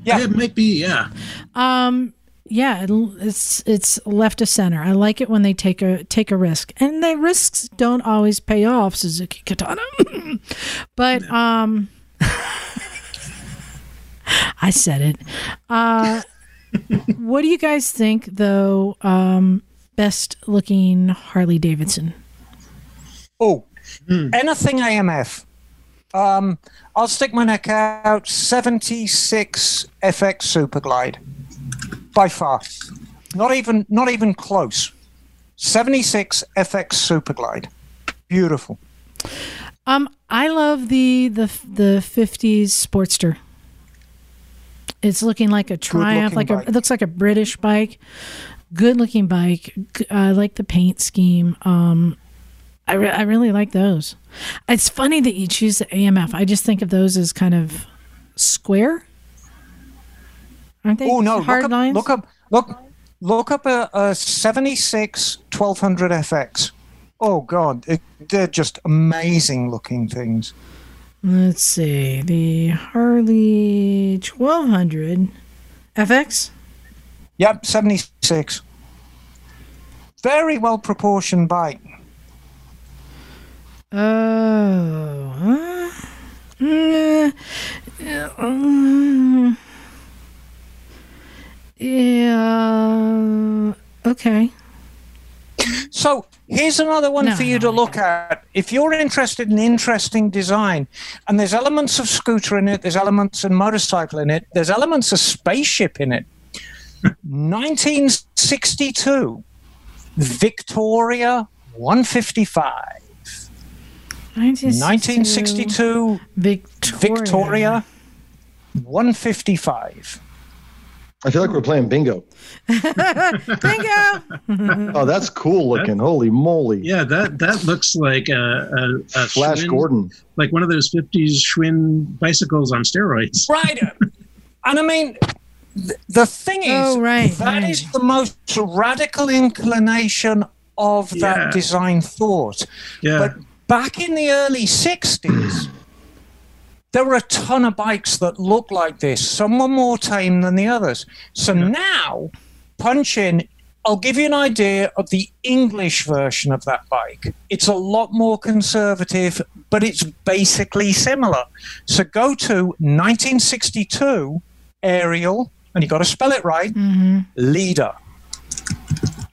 Yeah. It might be. Yeah. Um, yeah, it's it's left of center. I like it when they take a take a risk, and the risks don't always pay off. Suzuki Katana, but um, I said it. Uh, what do you guys think, though? Um, best looking Harley Davidson. Oh, anything AMF. Um, I'll stick my neck out. 76 FX Superglide. By far. Not even not even close. 76 FX Superglide. Beautiful. Um, I love the the the fifties Sportster. It's looking like a Triumph, like a it looks like a British bike. Good looking bike. I like the paint scheme. Um, I re- I really like those. It's funny that you choose the AMF. I just think of those as kind of square. Aren't they? Oh no! hard look up, lines. look up! Look! Look up a, a 76 1200 FX. Oh God, it, they're just amazing looking things. Let's see the Harley twelve hundred FX. Yep, 76. Very well proportioned bike. Oh. uh, mm, uh, um, yeah. Okay. So here's another one No, for you to look at. If you're interested in interesting design, and there's elements of scooter in it, there's elements of motorcycle in it, there's elements of spaceship in it. 1962 Victoria 155. 1962 Victoria. Victoria 155. I feel like we're playing bingo. Bingo. Oh, that's cool looking. Holy moly. Yeah. That that looks like a, a, a Flash Schwinn- Gordon. like one of those 50s Schwinn bicycles on steroids. Right. and I mean, th- the thing is, Oh, right, that right. is the most radical inclination of that Yeah. design thought. Yeah. But back in the early 60s, there were a ton of bikes that looked like this. Some were more tame than the others. So now, punch in. I'll give you an idea of the English version of that bike. It's a lot more conservative, but it's basically similar. So go to 1962 Ariel, and you've got to spell it right, mm-hmm. Leader.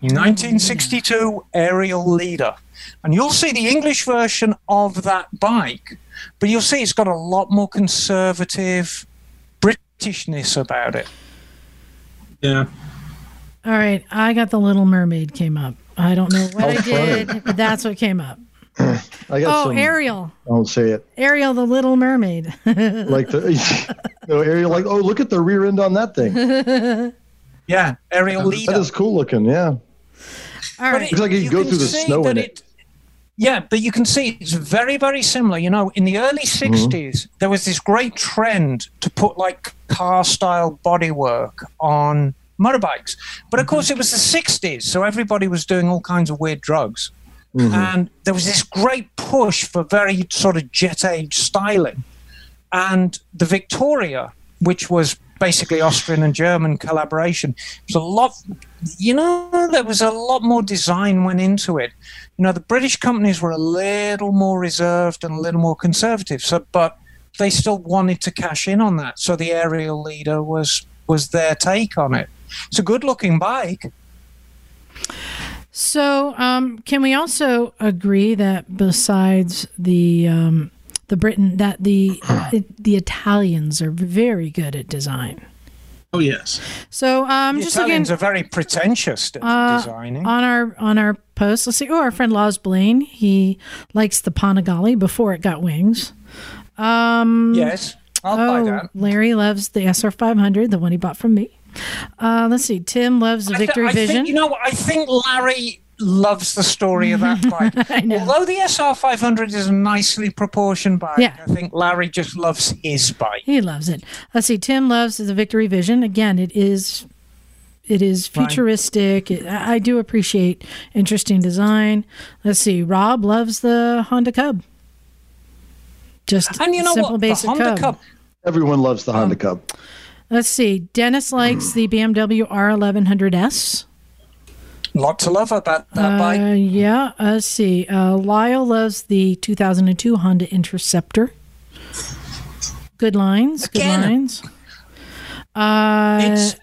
1962 Ariel Leader. And you'll see the English version of that bike, but you'll see it's got a lot more conservative Britishness about it. yeah. All right, I got the Little Mermaid came up. I don't know what I oh, did, but that's what came up. I got Oh, some. Ariel, Don't say it. Ariel, the Little Mermaid. Like the no Ariel. Like oh, look at the rear end on that thing. Yeah, Ariel. leader. That is cool looking. Yeah. All right. It- Looks like you could go through the snow that in it. Yeah, but you can see it's very, very similar. You know, in the early Mm-hmm. 60s, there was this great trend to put like car style bodywork on motorbikes. But Mm-hmm. of course, it was the 60s, so everybody was doing all kinds of weird drugs. Mm-hmm. And there was this great push for very sort of jet age styling. And the Victoria, which was basically Austrian and German collaboration, was a lot. You know, there was a lot more design went into it. You know, the British companies were a little more reserved and a little more conservative. So, but they still wanted to cash in on that. So the Ariel leader was was their take on it. It's a good looking bike. So, um, can we also agree that besides the um, the Britten, that the the Italians are very good at design? Oh yes. So, um, The just Italians looking are very pretentious at uh, designing. on our on our post. Let's see. Oh, our friend Laws Blaine. He likes the Panigale before it got wings. Um, yes, I'll buy oh, that. Larry loves the SR 500, the one he bought from me. Uh, let's see. Tim loves the I thi- Victory I Vision. Think, you know, what? I think Larry loves the story of that bike. Although the SR 500 is a nicely proportioned bike, Yeah. I think Larry just loves his bike. He loves it. Let's see. Tim loves the Victory Vision. Again, it is it is futuristic. It, I I do appreciate interesting design. Let's see. Rob loves the Honda Cub. Just And you know simple what? basic the Honda Cub. Cup. Everyone loves the Um, Honda Cub. Let's see. Dennis likes the BMW R1100S. Lot to love about that Uh, bike. yeah. Let's see. Uh, Lyle loves the 2002 Honda Interceptor. Good lines. Good lines. Uh, It's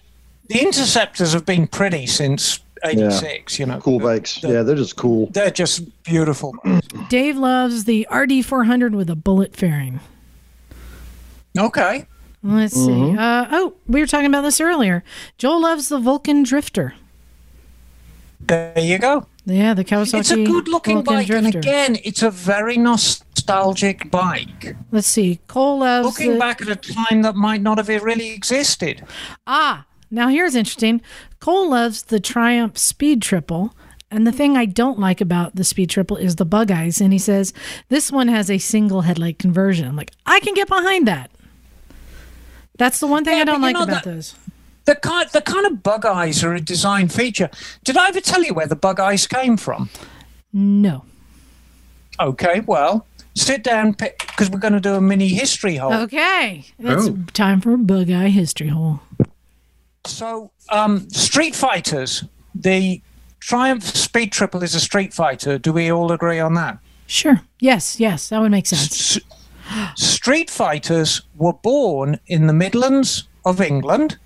the Interceptors have been pretty since '86. You know, Cool bikes. Yeah, they're just cool. They're just beautiful. Dave loves the RD400 with a bullet fairing. okay. Let's Mm-hmm. see. Uh, oh, we were talking about this earlier. Joel loves the Vulcan Drifter. There you go. Yeah, the Kawasaki. It's a good looking bike. And again, it's a very nostalgic bike. Let's see. Cole loves Looking the- back at a time that might not have really existed. Ah, now here's interesting. Cole loves the Triumph Speed Triple. And the thing I don't like about the Speed Triple is the bug eyes. And he says, this one has a single headlight conversion. I'm like, I can get behind that. That's the one thing Yeah, I don't like know about that- those. The kind, the kind of bug eyes are a design feature. Did I ever tell you where the bug eyes came from? No. Okay, well, sit down because we're going to do a mini history hole. Okay. It's Oh. time for a bug eye history hole. So, um, Street Fighters, the Triumph Speed Triple is a Street Fighter. Do we all agree on that? Sure. Yes, yes, that would make sense. S- Street Fighters were born in the Midlands of England.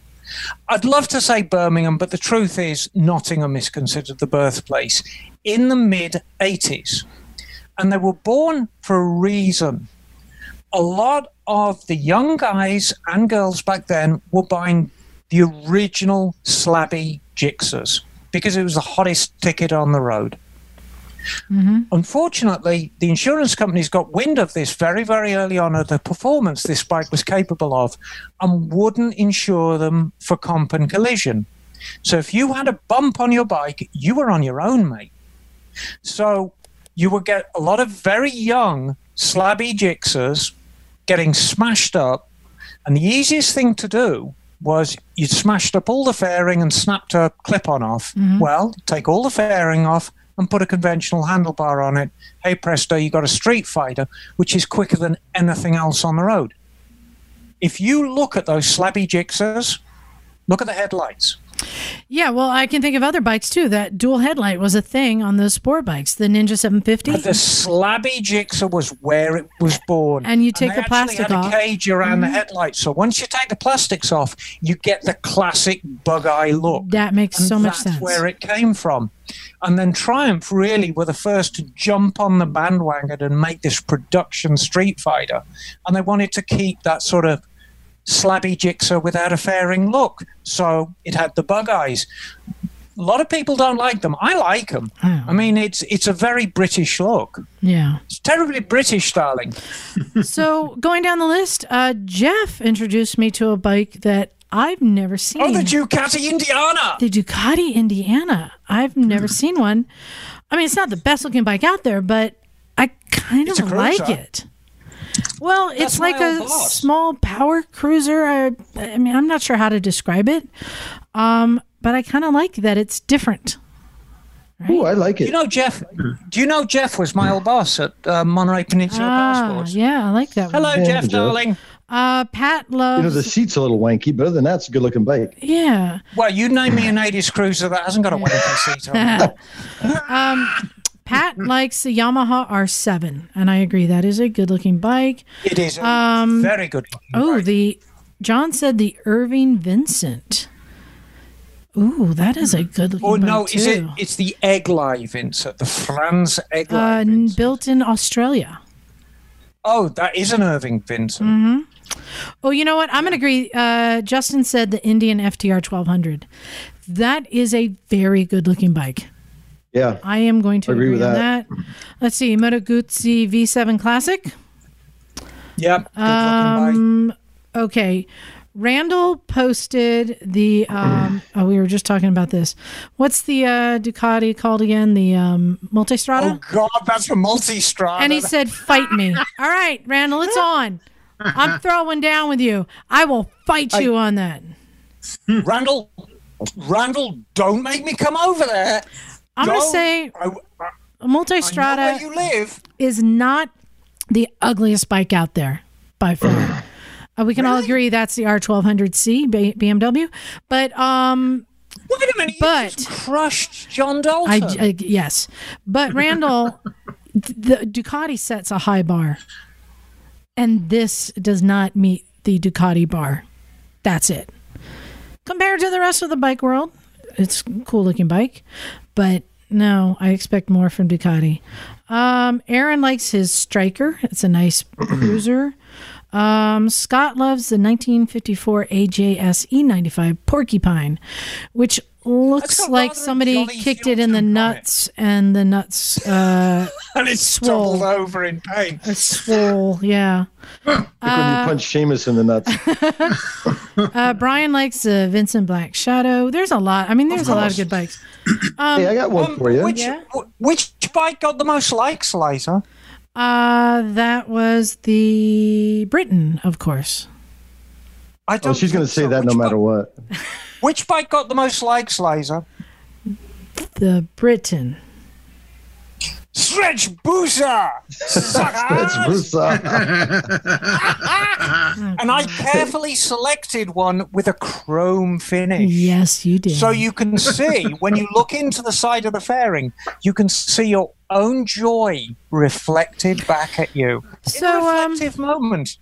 I'd love to say Birmingham, but the truth is Nottingham is considered the birthplace in the mid 80s. And they were born for a reason. A lot of the young guys and girls back then were buying the original slabby Gixxers because it was the hottest ticket on the road. Mm-hmm. Unfortunately, the insurance companies got wind of this very, very early on of the performance this bike was capable of and wouldn't insure them for comp and collision. So if you had a bump on your bike, you were on your own, mate. So you would get a lot of very young, slabby Gixxers getting smashed up. And the easiest thing to do was you'd smashed up all the fairing and snapped a clip on off. Mm-hmm. Well, take all the fairing off and put a conventional handlebar on it. Hey presto, you got a street fighter, which is quicker than anything else on the road. If you look at those slabby Gixxers, look at the headlights. Yeah, well, I can think of other bikes too. That dual headlight was a thing on those sport bikes, the Ninja 750. The slabby Gixxer was where it was born. And you take they the plastic had off. a cage around the mm-hmm. headlights. So once you take the plastics off, you get the classic bug eye look. That makes And so much that's sense. where it came from. And then Triumph really were the first to jump on the bandwagon and make this production Street Fighter. And they wanted to keep that sort of slabby Gixxer without a fairing look. So it had the bug eyes. A lot of people don't like them. I like them. Oh. I mean, it's it's a very British look. Yeah. It's terribly British, darling. So going down the list, uh, Jeff introduced me to a bike that I've never seen. Oh, the Ducati Indiana. the Ducati Indiana. I've never seen one. I mean, it's not the best looking bike out there, but I kind of like it. Well, it's like a boss. small power cruiser. I, I mean, I'm not sure how to describe it, um, but I kind of like that it's different. Oh, I like it. You know, Jeff. Do you know Jeff was my old boss at uh, Monterey Peninsula Ah, Passports? yeah, I like that. Hello, One. Yeah, Jeff, Jeff. darling. Uh, Pat loves. You know, the seat's a little wanky, but other than that, it's a good looking bike. yeah. Well, you name me an 80s cruiser that hasn't got a wanky seat on it. um, Pat likes the Yamaha R7, and I agree that is a good looking bike. It is a Um, very good. looking Oh, bike. the John said the Irving Vincent. Ooh, that is a good looking Oh no, is it? It's the Egli, Vincent, the Franz uh, Egli. Vincent. built in Australia. Oh, that is an Irving Vincent. Mm-hmm. Oh, you know what? I'm going to agree. Uh, Justin said the Indian FTR 1200. That is a very good looking bike. Yeah. I am going to agree agree, with on that. Let's see. Moto Guzzi V7 Classic. Yep. Um, okay. Randall posted the. Um, oh, we were just talking about this. What's the uh, Ducati called again? The um, Multistrada? Oh God, that's a multi-strada. and he said, "Fight me." All right, Randall, it's on. I'm throwing down with you. I will fight you on that. Randall, Randall, don't make me come over there. I'm gonna say I, I a know where Multistrada you live. is not the ugliest bike out there by far. Uh, we can all agree that's the R1200C BMW, but um, Wait a minute, you But- just crushed John Dalton. I, I yes, but Randall, the Ducati sets a high bar, and this does not meet the Ducati bar. That's it. Compared to the rest of the bike world, it's a cool looking bike, but no, I expect more from Ducati. Um, Aaron likes his Striker. It's a nice cruiser. Um, Scott loves the 1954 AJS E95 Porcupine, which looks like somebody Johnny kicked it in the Hilton on it. nuts, and the nuts uh, and it's swole. over in pain. are swole. Yeah. Like when you punch Seamus in the nuts. Uh, Brian likes uh, Vincent Black Shadow. There's a lot. I mean, there's a lot of good bikes. hey, I got one Um, for you. Which, Yeah. which bike got the most likes, Liza? Uh, that was the Britten, of course. I Oh, don't she's going to say so. that which no matter bike, what. Which bike got the most likes, Liza? The Britten. Stretch Busa! It's Suckers! Bruce, uh, and I carefully selected one with a chrome finish. Yes, you did. So you can see when you look into the side of the fairing, you can see your own joy reflected back at you. So, in a um, moment.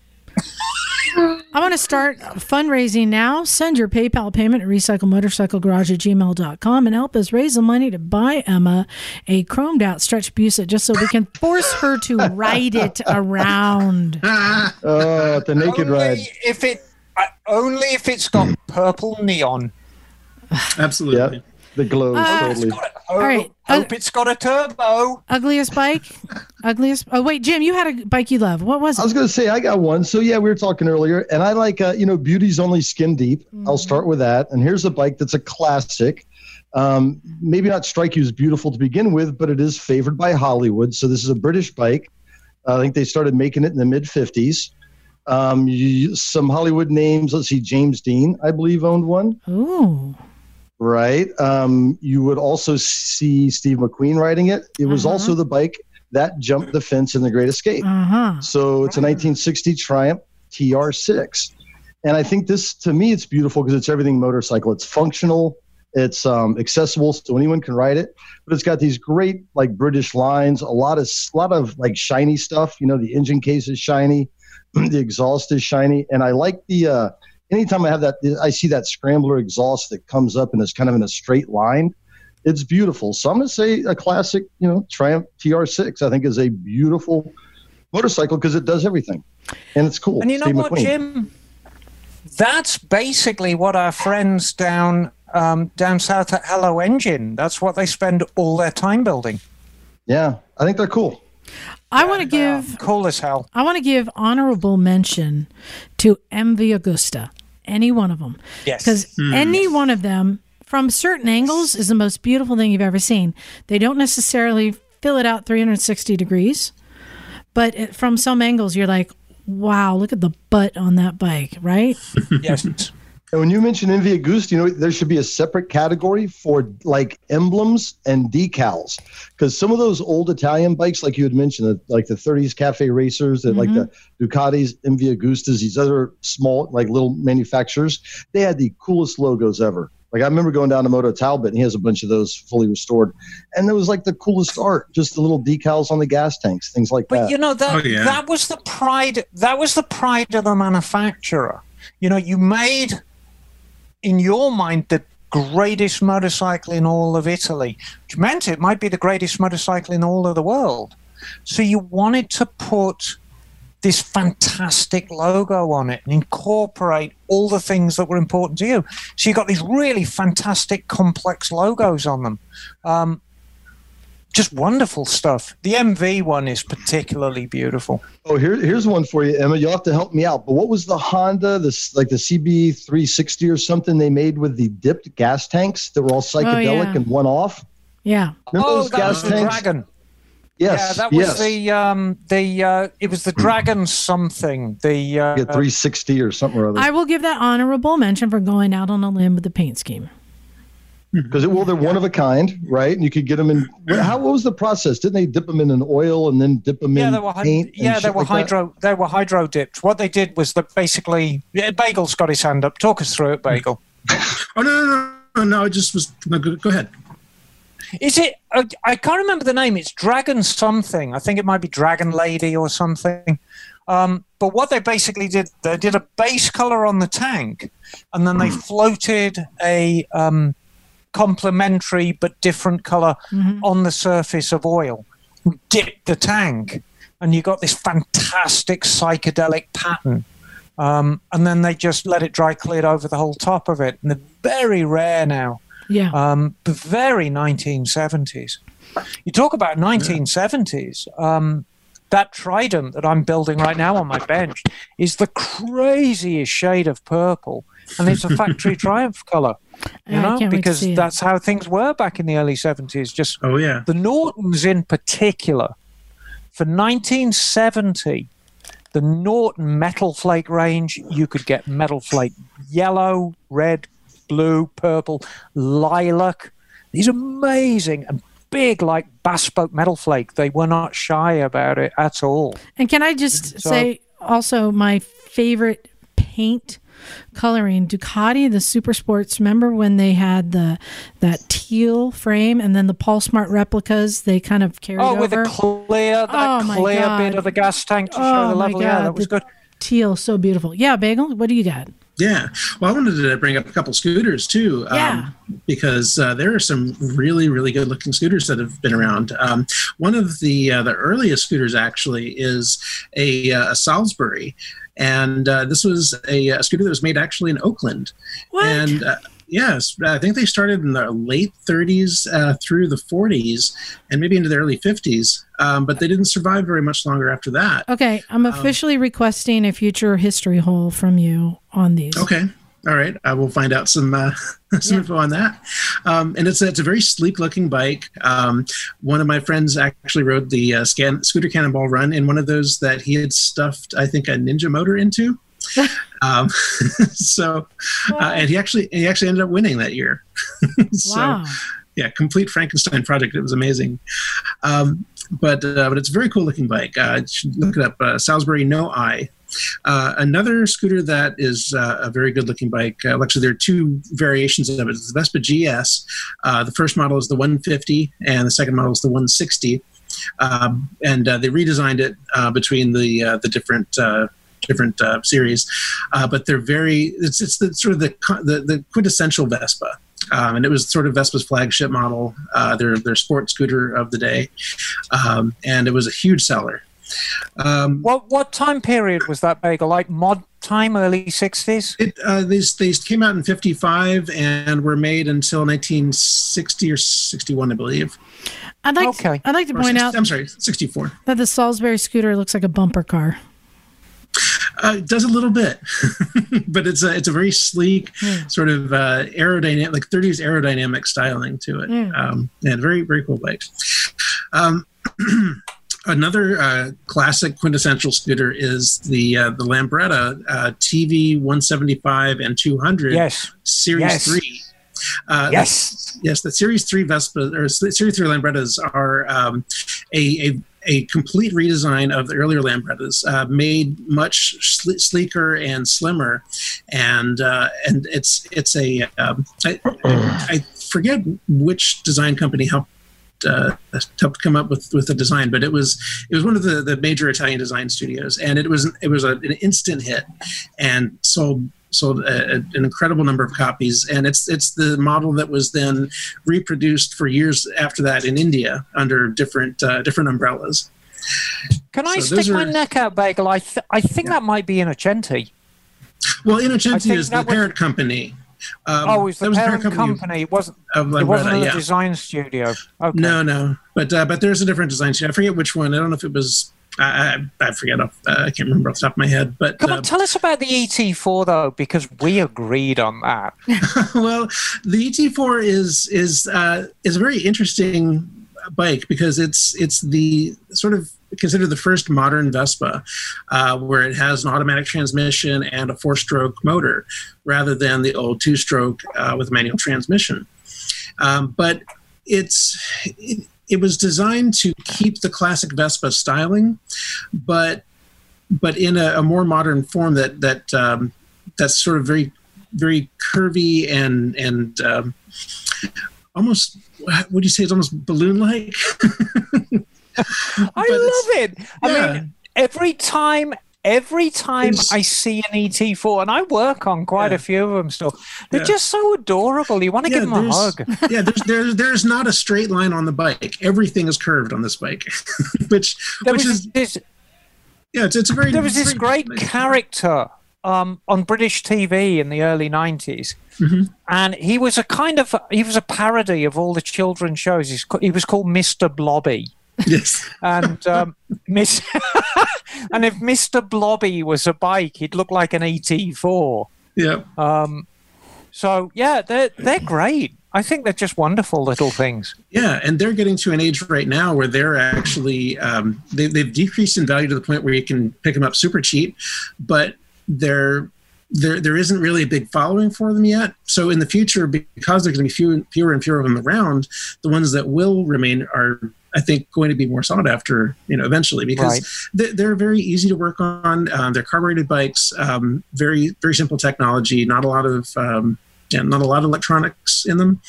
I want to start fundraising now. Send your PayPal payment at recyclemotorcyclegarage at gmail.com and help us raise the money to buy Emma a chromed out stretch Busa just so we can force her to ride it around. oh, the naked only ride. if it uh, only if it's got purple neon. Absolutely. Yeah, the glow Uh, totally. Got it. All right. Hope it's got a turbo. Ugliest bike? Ugliest. Oh, wait, Jim, you had a bike you love. What was it? I was going to say I got one. So yeah, we were talking earlier, and I like uh, you know beauty's only skin deep. I'll start with that. And here's a bike that's a classic. Um, maybe not strike you as beautiful to begin with, but it is favored by Hollywood. So this is a British bike. I think they started making it in the mid '50s. Um, you, some Hollywood names. Let's see, James Dean, I believe, owned one. Ooh. Right. Um, you would also see Steve McQueen riding it. It was Uh-huh. also the bike that jumped the fence in The Great Escape. Uh huh. So it's a 1960 Triumph TR6. And I think this, to me, it's beautiful because it's everything motorcycle. It's functional, it's um, accessible, so anyone can ride it. But it's got these great, like British lines, a lot of, a lot of like shiny stuff. You know, the engine case is shiny, the exhaust is shiny, and I like the. Uh, anytime I have that, I see that scrambler exhaust that comes up and is kind of in a straight line. It's beautiful. So I'm going to say a classic, you know, Triumph TR6. I think is a beautiful motorcycle because it does everything, and it's cool. And you know Steve what, McQueen. Jim? that's basically what our friends down um, down south at Hello Engine. That's what they spend all their time building. Yeah, I think they're cool. I want to give Cool as hell. I want to give honorable mention to MV Agusta, any one of them, Yes. because hmm. any one of them from certain angles is the most beautiful thing you've ever seen. They don't necessarily fill it out 360 degrees, but it, from some angles you're like, wow, look at the butt on that bike, right? yes. And when you mention MV Agusta, you know there should be a separate category for like emblems and decals, because some of those old Italian bikes, like you had mentioned, like the 30s Cafe Racers, that like the mm-hmm. Ducatis, MV Agustas, these other small like little manufacturers, they had the coolest logos ever. Like I remember going down to Moto Talbott, and he has a bunch of those fully restored, and it was like the coolest art, just the little decals on the gas tanks, things like But that. But you know that Oh, yeah. that was the pride. That was the pride of the manufacturer. You know, you made in your mind the greatest motorcycle in all of Italy, which meant it might be the greatest motorcycle in all of the world. So you wanted to put this fantastic logo on it and incorporate all the things that were important to you. So you got these really fantastic, complex logos on them. Um, just wonderful stuff. The MV one is particularly beautiful. Oh, here, here's one for you, Emma. You'll have to help me out. But what was the Honda, this like the CB 360 or something they made with the dipped gas tanks that were all psychedelic yeah. and one off? Yeah. Remember oh, those that gas was the dragon. Yes, yeah, that was yes. the um the uh it was the dragon something. The uh, 360 or something or other. I will give that honorable mention for going out on a limb with the paint scheme. Because well, they're one of a kind, right? And you could get them in. How what was the process? Didn't they dip them in an oil and then dip them yeah, in they were hy- paint? yeah, they were like that? hydro they were hydro dipped. What they did was that basically yeah, Bagel's got his hand up. Talk us through it, Bagel. Oh no, no, no, no, no! I just was. No, go, go ahead. Is it? Uh, I can't remember the name. It's Dragon something. I think it might be Dragon Lady or something. Um, but what they basically did, they did a base color on the tank, and then they floated a um, complementary but different color on the surface of oil. Dipped the tank, and you got this fantastic psychedelic pattern. Um, and then they just let it dry cleared over the whole top of it. And they're very rare now Yeah. um, very 1970s. You talk about 1970s. Um, that Trident that I'm building right now on my bench is the craziest shade of purple, and it's a factory Triumph color. You know, can't wait to because that's how things were back in the early 70s. Just Oh yeah. the Nortons in particular, for 1970, the Norton Metal Flake range, you could get Metal Flake yellow, red, blue, purple, lilac. These amazing and big, like bespoke Metal Flake. They were not shy about it at all. And can I just So- say also my favorite paint coloring Ducati the Super Sports remember when they had the that teal frame and then the Paul Smart replicas they kind of carried Oh, over with the clear, that Oh, clear God. bit of the gas tank to show Oh, the my level. Yeah, that was the- good. teal so beautiful yeah bagel what do you got Yeah. Well, I wanted to bring up a couple scooters too, um, Yeah. because uh, there are some really, really good-looking scooters that have been around. Um, one of the uh, the earliest scooters actually is a, uh, a Salsbury, and uh, this was a, a scooter that was made actually in Oakland. what And uh, yes, I think they started in the late 30s uh, through the 40s, and maybe into the early 50s. Um, but they didn't survive very much longer after that. okay Um, I'm officially requesting a future history hole from you on these Okay. All right. I will find out some uh, some Yeah. info on that. Um, and it's a, it's a very sleek looking bike. Um, one of my friends actually rode the uh, scan, scooter cannonball run in one of those that he had stuffed, I think, a ninja motor into. um, so, uh, and he actually he actually ended up winning that year. so, wow yeah, complete Frankenstein project. It was amazing. Um, but uh, but it's a very cool looking bike. Uh, you should look it up. Uh, Salsbury No Eye. Uh, another scooter that is uh, a very good looking bike. Uh, actually, there are two variations of it. It's the Vespa GS. Uh, the first model is the 150, and the second model is the 160. Um, and uh, they redesigned it between the the different. Different uh, series uh, but they're very it's, it's the sort of the, the the quintessential vespa um, and it was sort of Vespa's flagship model, uh, their their sport scooter of the day, um, and it was a huge seller. Um, What what time period was that bagel? Like mod time, early sixties? it, uh, these these came out in '55 and were made until 1960 or 61, I believe. I'd like Okay. I'd like to Or point 60 out I'm sorry, 64. that the Salsbury scooter looks like a bumper car. Uh, it does a little bit, but it's a it's a very sleek Hmm. sort of uh, aerodynamic, like 30s aerodynamic styling to it. Hmm. Um, and very very cool bike. Um, another uh, classic quintessential scooter is the uh, the Lambretta uh, TV 175 and 200 Yes. Series Yes. Three. Uh, Yes. yes, the Series Three Vespa or Series Three Lambrettas are um, a, a a complete redesign of the earlier Lambrettas, uh, made much sle- sleeker and slimmer, and uh, and it's it's a um, I, I forget which design company helped. Uh, helped come up with with the design, but it was it was one of the, the major Italian design studios, and it was it was a, an instant hit, and sold sold a, a- an incredible number of copies, and it's it's the model that was then reproduced for years after that in India under different uh, different umbrellas. Can I So stick my are- neck out, bagel? I th- I think that might be Innocenti. Well, Innocenti is the that was- parent company. Um, oh, it was the was parent company. It wasn't. of It wasn't the yeah. design studio. Okay. No, no, but uh, but there's a different design studio. I forget which one. I don't know if it was. I I, I forget. Off, uh, I can't remember off the top of my head. But Come uh, on, tell us about the ET4 though, because we agreed on that. well, the ET4 is is uh, is a very interesting bike because it's it's the sort of considered the first modern Vespa, uh, where it has an automatic transmission and a four-stroke motor, rather than the old two-stroke uh, with manual transmission. Um, but it's it, it was designed to keep the classic Vespa styling, but but in a, a more modern form that that um, that's sort of very very curvy and and um, almost what would you say it's almost balloon like I love it. I yeah. mean, every time, every time It's- I see an ET4, and I work on quite Yeah. a few of them still, they're Yeah. just so adorable. You want to Yeah, give them a hug. yeah there's, there's there's not a straight line on the bike everything is curved on this bike which There which was is this, yeah it's, it's a very there was this great character um, on British TV in the early 90s. Mhm. And he was a kind of he was a parody of all the children's shows. He's, he was called Mr. Blobby. Yes and um, Miss and if Mr. Blobby was a bike, he'd look like an ET4. yeah Um, so yeah, they're they're great. I think they're just wonderful little things. Yeah, and they're getting to an age right now where they're actually um, they, they've decreased in value to the point where you can pick them up super cheap, but they're there there isn't really a big following for them yet. So in the future, because there's going to be fewer, fewer and fewer of them around, the ones that will remain are I think going to be more sought after, you know, eventually because Right. they- they're very easy to work on. Um, they're carbureted bikes, um, very very simple technology, not a lot of um, yeah, not a lot of electronics in them.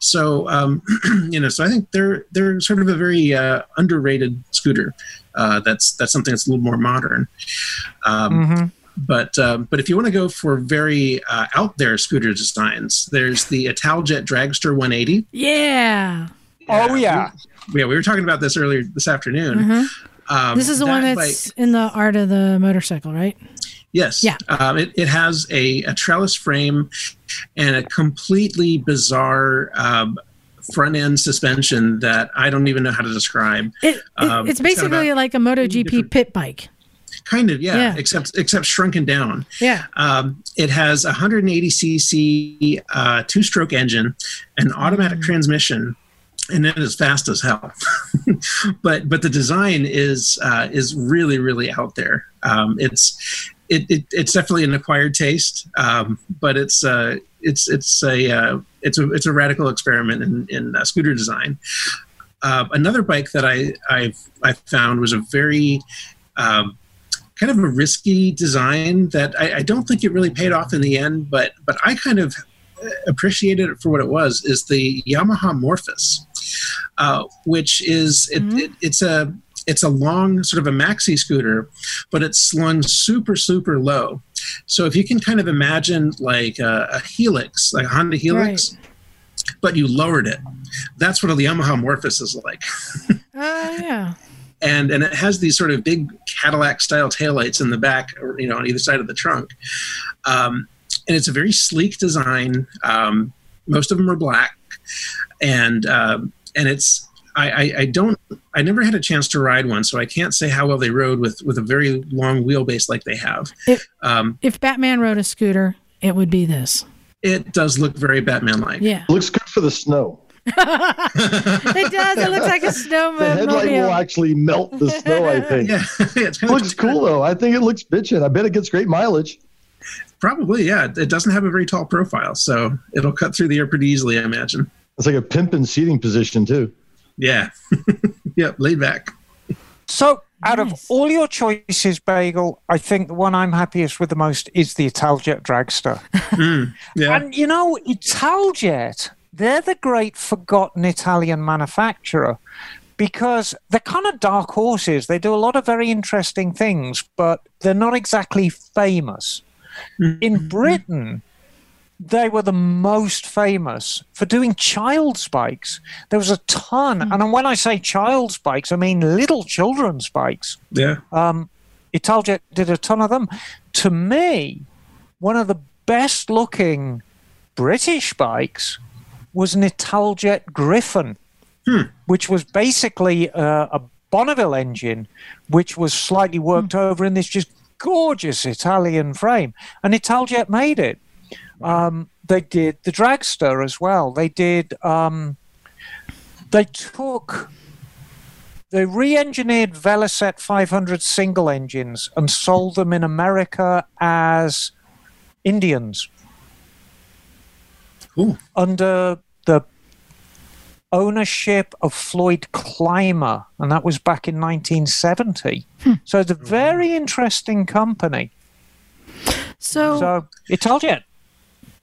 So um, you know, so I think they're they're sort of a very uh, underrated scooter. Uh, that's that's something that's a little more modern. Um, hmm But um, but if you want to go for very uh, out there scooter designs, there's the Italjet Dragster 180. Yeah. Oh yeah, Yeah, we were talking about this earlier this afternoon. Mhm. Um, This is the that one bike- that's in the art of the motorcycle, right? Yes. Yeah. Um, it, it has a, a trellis frame and a completely bizarre um, front end suspension that I don't even know how to describe. It, it- Um, it's it's basically about like a MotoGP pit bike. Kind of, yeah. Yeah. Except except shrunken down. Yeah. Um, it has a 180 cc uh, two stroke engine, an automatic Mm. transmission, and it is fast as hell. but but the design is uh, is really really out there. Um, it's it, it, it's definitely an acquired taste, um, but it's uh, it's it's a uh, it's a it's a radical experiment in in uh, scooter design. Uh, another bike that I I've I found was a very um, kind of a risky design that I, I don't think it really paid off in the end, but but I kind of appreciated it for what it was. Is the Yamaha Morphous, uh, which is it, Mhm. it, it's a it's a long sort of a maxi scooter, but it's slung super super low. So if you can kind of imagine like a, a Helix, like a Honda Helix, but you lowered it. That's what a Yamaha Morphous is like. Uh, yeah. and and it has these sort of big Cadillac style taillights in the back, or, you know, on either side of the trunk. Um, and it's a very sleek design. Um, most of them are black, and um, and it's I, I, I don't I never had a chance to ride one, so I can't say how well they rode with with a very long wheelbase like they have. If, Um, if Batman rode a scooter, it would be this. it does look very Batman like. Yeah, Looks good for the snow. it does. It looks like a snowman. The headlight will actually melt the snow, I think. Yeah, it's It looks cool though. I think it looks bitchin'. I bet it gets great mileage. Probably, yeah. It doesn't have a very tall profile, so it'll cut through the air pretty easily, I imagine. It's like a pimpin' seating position too. Yeah. yep, laid back. So, out Nice. of all your choices, Bagel, I think the one I'm happiest with the most is the Italjet Dragster. Mm, yeah. And you know, Italjet, they're the great forgotten Italian manufacturer because they're kind of dark horses. They do a lot of very interesting things, but they're not exactly famous. In Britain, they were the most famous for doing child's bikes. There was a ton, and when I say child's bikes, I mean little children's bikes. yeah. Um, Italjet did a ton of them. To me, one of the best looking British bikes was an Italjet Griffon, which was basically uh, a Bonneville engine, which was slightly worked over in this just gorgeous Italian frame. And Italjet made it. Um, they did the Dragster as well. They did. Um, they took they re-engineered Velocette 500 single engines and sold them in America as Indians Cool. under the ownership of Floyd Clymer, and that was back in 1970. So it's a very interesting company. So, So Italjet. do you And,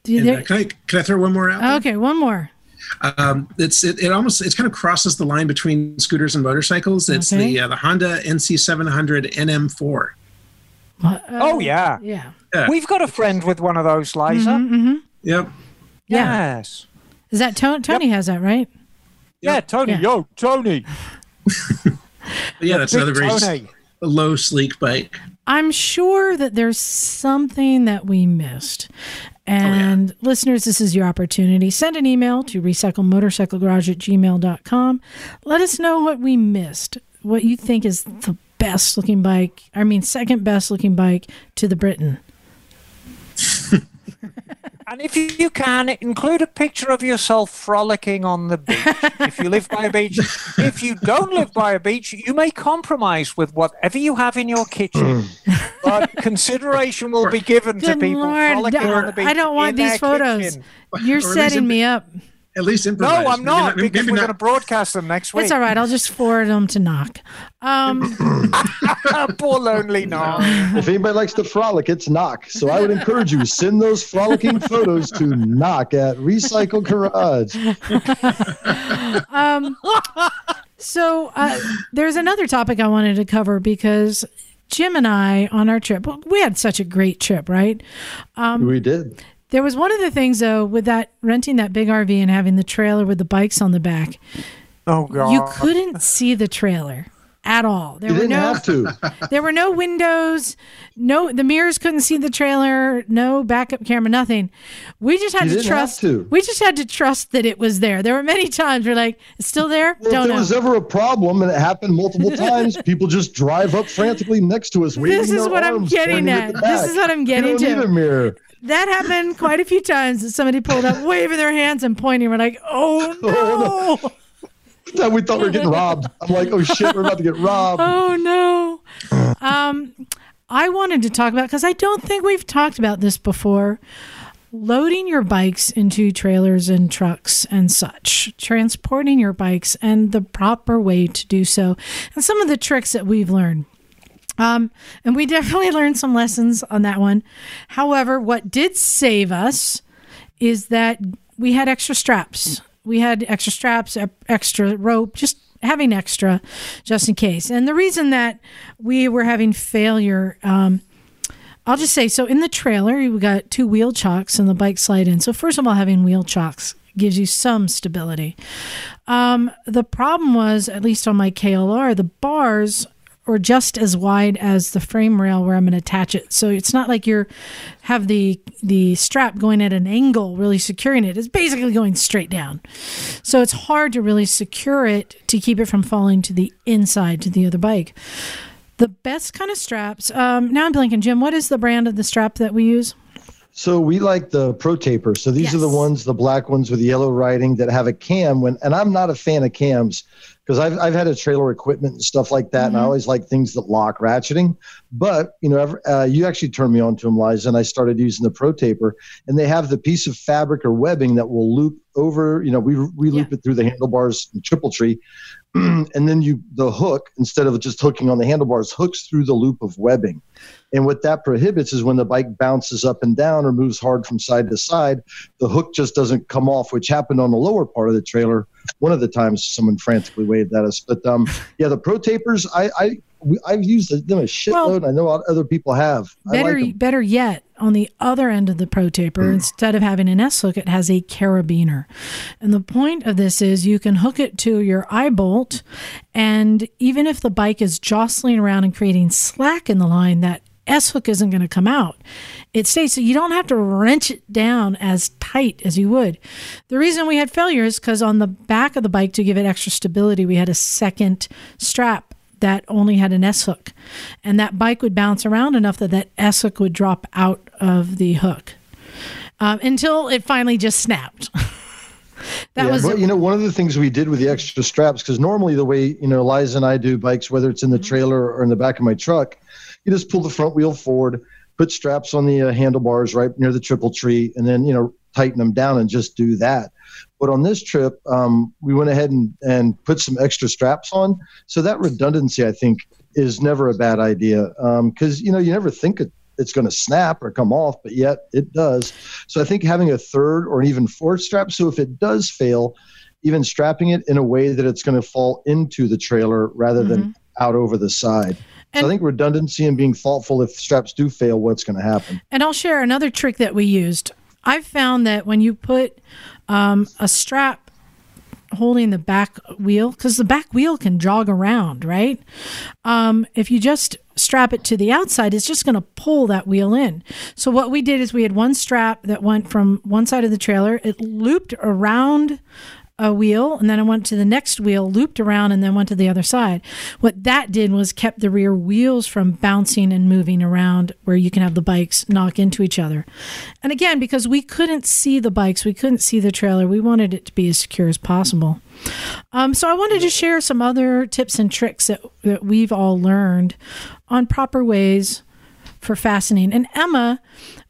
there- can, I, can I throw one more out? there? okay, one more. Um, it's it, it almost it kind of crosses the line between scooters and motorcycles. It's Okay. the uh, the Honda NC700 NM4. Uh, Oh, yeah. yeah, Yeah. We've got a friend with one of those, Liza. hmm Yep. yeah. Yes. Is that Tony? Tony has that right? Yeah, Tony. Yeah. Yo, Tony. Yeah, that's Big another very Tony. low, sleek bike. I'm sure that there's something that we missed. Oh, and listeners, this is your opportunity. Send an email to recyclemotorcyclegarage at gmail.com. Let us know what we missed, what you think is the best looking bike, I mean, second best looking bike to the Britten. And if you, you can, include a picture of yourself frolicking on the beach. if you live by a beach, if you don't live by a beach, you may compromise with whatever you have in your kitchen. Mm. but consideration will be given to people Lord, frolicking I- on the beach. I don't want in these photos. kitchen. You're Or at least setting me up. At least No. I'm Maybe not, maybe because we're going to broadcast them next week. It's all right. I'll just forward them to Knock. Um, Poor lonely Knock. If anybody likes to frolic, it's Knock. So I would encourage you send those frolicking photos to Knock at Recycle Garage. um, so uh, there's another topic I wanted to cover because Jim and I on our trip, well, we had such a great trip, right? Um, we did. There was one of the things though with that renting that big RV and having the trailer with the bikes on the back. Oh, God. You couldn't see the trailer at all. There You were didn't no have to. there were no windows, no the mirrors couldn't see the trailer, no backup camera, nothing. We just had You to didn't have trust to. we just had to trust that it was there. There were many times we're like, it's still there? Well, Don't if there know. was ever a problem and it happened multiple times, people just drive up frantically next to us. waving This is what I'm getting at. This is what I'm getting you don't to. Need a mirror. That happened quite a few times that somebody pulled up waving their hands and pointing. We're like, oh Oh, no. That we thought we were getting robbed. I'm like, oh shit, we're about to get robbed. Oh no. Um, I wanted to talk about because I don't think we've talked about this before. Loading your bikes into trailers and trucks and such, transporting your bikes and the proper way to do so, and some of the tricks that we've learned. Um, and we definitely learned some lessons on that one. However, what did save us is that we had extra straps. We had extra straps, extra rope, just having extra just in case. And the reason that we were having failure, um, I'll just say so in the trailer, we got two wheel chocks and the bike slide in. So, first of all, having wheel chocks gives you some stability. Um, the problem was, at least on my KLR, the bars or just as wide as the frame rail where I'm going to attach it. So it's not like you're have the the strap going at an angle really securing it. It's basically going straight down. So it's hard to really secure it to keep it from falling to the inside to the other bike. The best kind of straps. Um, now I'm blanking, Jim. What is the brand of the strap that we use? So we like the Pro Taper. So these yes. are the ones, the black ones with yellow writing that have a cam. When and I'm not a fan of cams because I've I've had a trailer equipment and stuff like that, mm-hmm. and I mm-hmm. always like things that lock ratcheting. But you know, uh, you actually turned me on to them, Liza, and I started using the Pro Taper, and they have the piece of fabric or webbing that will loop over. You know, we we loop yeah. it through the handlebars and triple tree, and then you the hook instead of just hooking on the handlebars hooks through the loop of webbing and what that prohibits is when the bike bounces up and down or moves hard from side to side the hook just doesn't come off which happened on the lower part of the trailer one of the times someone frantically waved at us but um, yeah the pro tapers i i I've used them a shitload. Well, I know other people have. Better, like better yet, on the other end of the Pro Taper, mm. instead of having an S hook, it has a carabiner. And the point of this is you can hook it to your eye bolt, and even if the bike is jostling around and creating slack in the line, that S hook isn't going to come out. It stays so you don't have to wrench it down as tight as you would. The reason we had failure is because on the back of the bike to give it extra stability, we had a second strap that only had an S hook. And that bike would bounce around enough that that S hook would drop out of the hook um, until it finally just snapped. that yeah, was but, you know one of the things we did with the extra straps because normally the way you know Liza and I do bikes whether it's in the mm-hmm. trailer or in the back of my truck you just pull the front wheel forward put straps on the uh, handlebars right near the triple tree and then you know tighten them down and just do that but on this trip, um, we went ahead and, and put some extra straps on. So that redundancy, I think, is never a bad idea because, um, you know, you never think it, it's going to snap or come off, but yet it does. So I think having a third or even fourth strap, so if it does fail, even strapping it in a way that it's going to fall into the trailer rather mm-hmm. than out over the side. And so I think redundancy and being thoughtful if straps do fail, what's going to happen. And I'll share another trick that we used. I've found that when you put um, a strap holding the back wheel because the back wheel can jog around, right? Um, if you just strap it to the outside, it's just going to pull that wheel in. So, what we did is we had one strap that went from one side of the trailer, it looped around a wheel and then I went to the next wheel, looped around, and then went to the other side. What that did was kept the rear wheels from bouncing and moving around where you can have the bikes knock into each other. And again, because we couldn't see the bikes, we couldn't see the trailer, we wanted it to be as secure as possible. Um, so I wanted to share some other tips and tricks that, that we've all learned on proper ways for fastening. And Emma,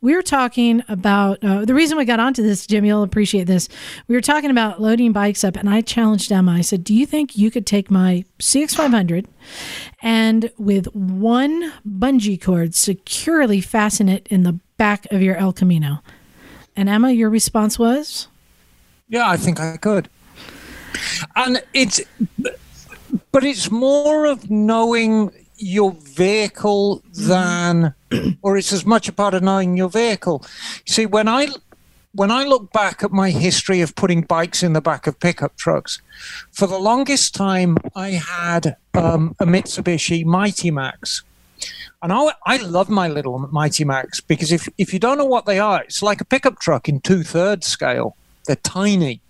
we were talking about uh, the reason we got onto this, Jim, you'll appreciate this. We were talking about loading bikes up, and I challenged Emma. I said, Do you think you could take my CX500 and with one bungee cord securely fasten it in the back of your El Camino? And Emma, your response was? Yeah, I think I could. And it's, but it's more of knowing your vehicle than, or it's as much a part of knowing your vehicle. See, when I when I look back at my history of putting bikes in the back of pickup trucks, for the longest time I had um, a Mitsubishi Mighty Max. And I, I love my little Mighty Max because if, if you don't know what they are, it's like a pickup truck in two thirds scale. They're tiny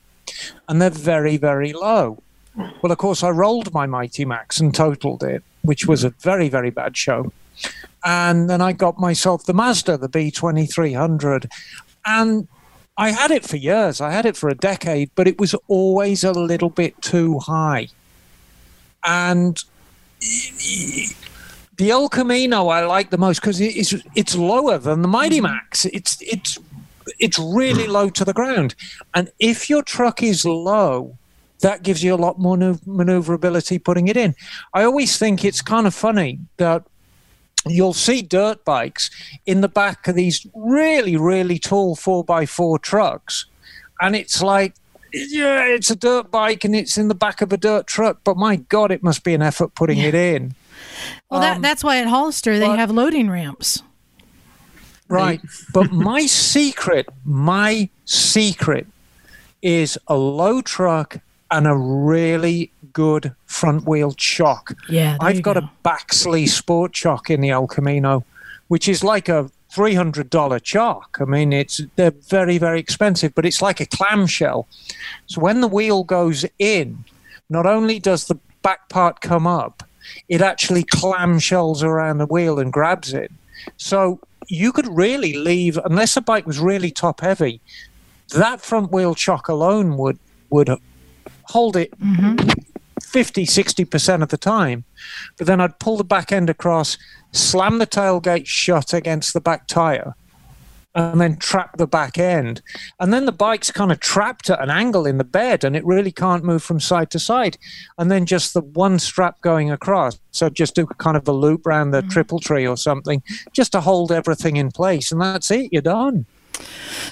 and they're very, very low. Well, of course, I rolled my Mighty Max and totaled it which was a very, very bad show. And then I got myself the Mazda, the B2300. And I had it for years. I had it for a decade, but it was always a little bit too high. And the El Camino I like the most because it's it's lower than the Mighty Max. It's it's it's really low to the ground. And if your truck is low, that gives you a lot more maneuverability putting it in. I always think it's kind of funny that you'll see dirt bikes in the back of these really, really tall 4x4 trucks. And it's like, yeah, it's a dirt bike and it's in the back of a dirt truck, but my God, it must be an effort putting yeah. it in. Well, um, that, that's why at Hollister they but, have loading ramps. Right. but my secret, my secret is a low truck and a really good front wheel chock. Yeah, I've got go. a Baxley Sport chock in the El Camino, which is like a three hundred dollar chock. I mean, it's they're very very expensive, but it's like a clamshell. So when the wheel goes in, not only does the back part come up, it actually clamshells around the wheel and grabs it. So you could really leave, unless the bike was really top heavy, that front wheel chock alone would would hold it mm-hmm. 50, 60% of the time. But then I'd pull the back end across, slam the tailgate shut against the back tire, and then trap the back end. And then the bike's kind of trapped at an angle in the bed and it really can't move from side to side. And then just the one strap going across. So just do kind of a loop around the mm-hmm. triple tree or something just to hold everything in place. And that's it, you're done.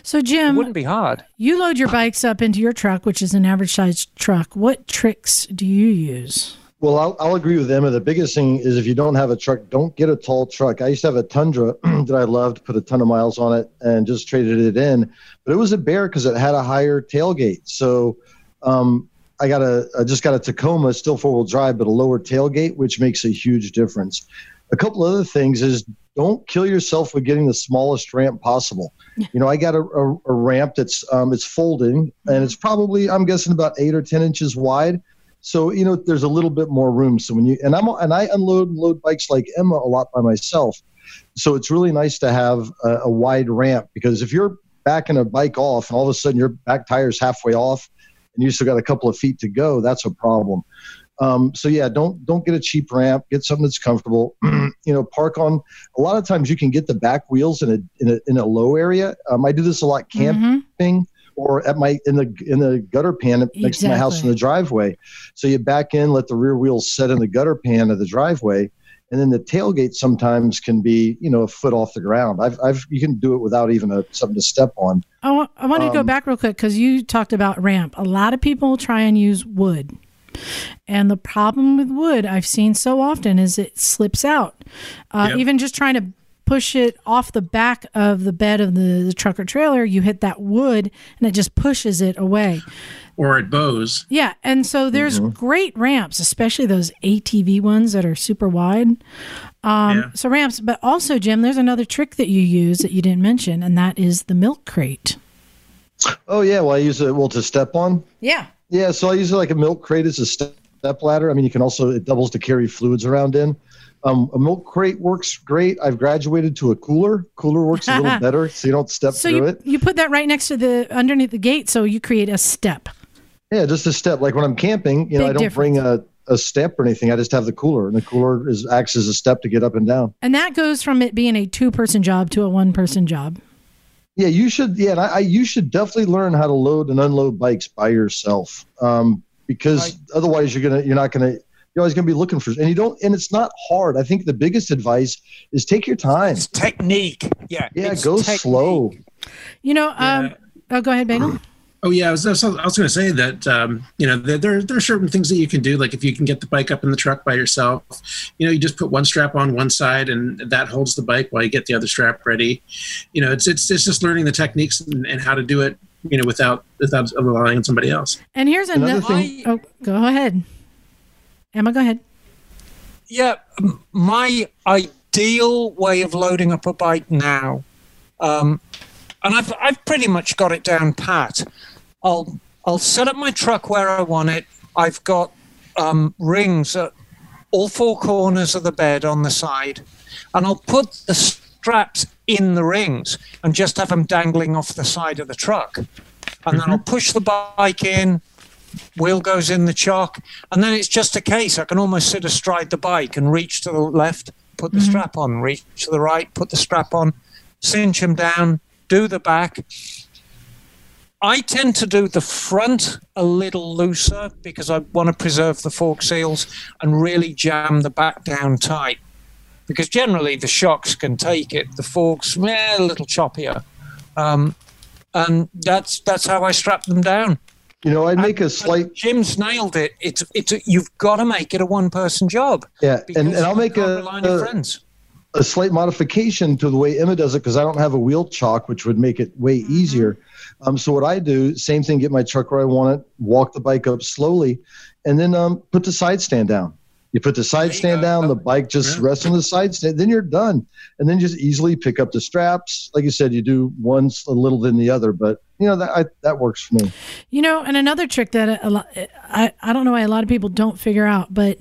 So, Jim, It Jim, wouldn't be hard. you load your bikes up into your truck, which is an average sized truck. What tricks do you use? Well, I'll, I'll agree with Emma. The biggest thing is if you don't have a truck, don't get a tall truck. I used to have a Tundra that I loved, put a ton of miles on it, and just traded it in. But it was a bear because it had a higher tailgate. So um, I got a, I just got a Tacoma, still four wheel drive, but a lower tailgate, which makes a huge difference. A couple other things is don't kill yourself with getting the smallest ramp possible. You know, I got a, a, a ramp that's um, it's folding and it's probably I'm guessing about eight or ten inches wide. So you know, there's a little bit more room. So when you and I'm and I unload and load bikes like Emma a lot by myself. So it's really nice to have a, a wide ramp because if you're backing a bike off and all of a sudden your back tire's halfway off and you still got a couple of feet to go, that's a problem. Um, so yeah, don't don't get a cheap ramp. Get something that's comfortable. you know, park on. A lot of times you can get the back wheels in a in a, in a low area. Um, I do this a lot camping Mhm. or at my in the in the gutter pan next to my house in the driveway. So you back in, let the rear wheels set in the gutter pan of the driveway, and then the tailgate sometimes can be you know a foot off the ground. I've I've you can do it without even a something to step on. I want, I want to go Um, back real quick because you talked about ramp. A lot of people try and use wood. And the problem with wood I've seen so often is it slips out. Uh, Yep. Even just trying to push it off the back of the bed of the, the truck or trailer, you hit that wood and it just pushes it away. or it bows. Yeah, and so there's great ramps, especially those ATV ones that are super wide. Um, Yeah. So ramps, but also Jim, there's another trick that you use that you didn't mention, and that is the milk crate. Oh yeah, well I use it well to step on. Yeah. Yeah, so I use it like a milk crate as a step ladder. I mean, you can also it doubles to carry fluids around in. Um, a milk crate works great. I've graduated to a cooler. Cooler works a little better, so you don't step So through you it. you put that right next to the underneath the gate, so you create a step. Yeah, just a step. Like when I'm camping, you know, Big I don't bring a, a step or anything. I just have the cooler, and the cooler is acts as a step to get up and down. And that goes from it being a two person job to a one person job. Yeah, you should. Yeah, I, I you should definitely learn how to load and unload bikes by yourself, um, because Right. otherwise you're gonna you're not gonna you're always gonna be looking for and you don't and it's not hard. I think the biggest advice is take your time. It's technique. Yeah. Yeah, it's go technique. slow. You know, um, Yeah. oh, go ahead, Bagel. Oh yeah, I was, I was, was going to say that um, you know there, there there are certain things that you can do. Like if you can get the bike up in the truck by yourself, you know you just put one strap on one side and that holds the bike while you get the other strap ready. You know it's it's, it's just learning the techniques and, and how to do it. You know without without relying on somebody else. And here's Another another. thing- Oh, go ahead. Emma, go ahead. Yeah, my ideal way of loading up a bike now, um, and I've I've pretty much got it down pat. I'll I'll set up my truck where I want it. I've got um, rings at all four corners of the bed on the side, and I'll put the straps in the rings and just have them dangling off the side of the truck, and then I'll push the bike in, wheel goes in the chock, and then it's just a case. I can almost sit astride the bike and reach to the left, put the strap on, reach to the right, put the strap on, cinch them down, do the back. I tend to do the front a little looser because I want to preserve the fork seals and really jam the back down tight. Because generally the shocks can take it, the forks eh, a little choppier, um, and that's that's how I strap them down. You know, I'd make a slight Jim's nailed it. It's it's a, you've got to make it a one person job. yeah, and, and I'll make a, rely on your a friends. A slight modification to the way Emma does it because I don't have a wheel chock, which would make it way Mm-hmm. easier. Um, so what I do, same thing, get my truck where I want it, walk the bike up slowly, and then um, put the side stand down. You put the side stand go. down, the bike just Yeah. rests on the side stand, then you're done. And then just easily pick up the straps. Like you said, you do one a little than the other, but you know that I, that works for me. You know, and another trick that a lot, I, I don't know why a lot of people don't figure out, but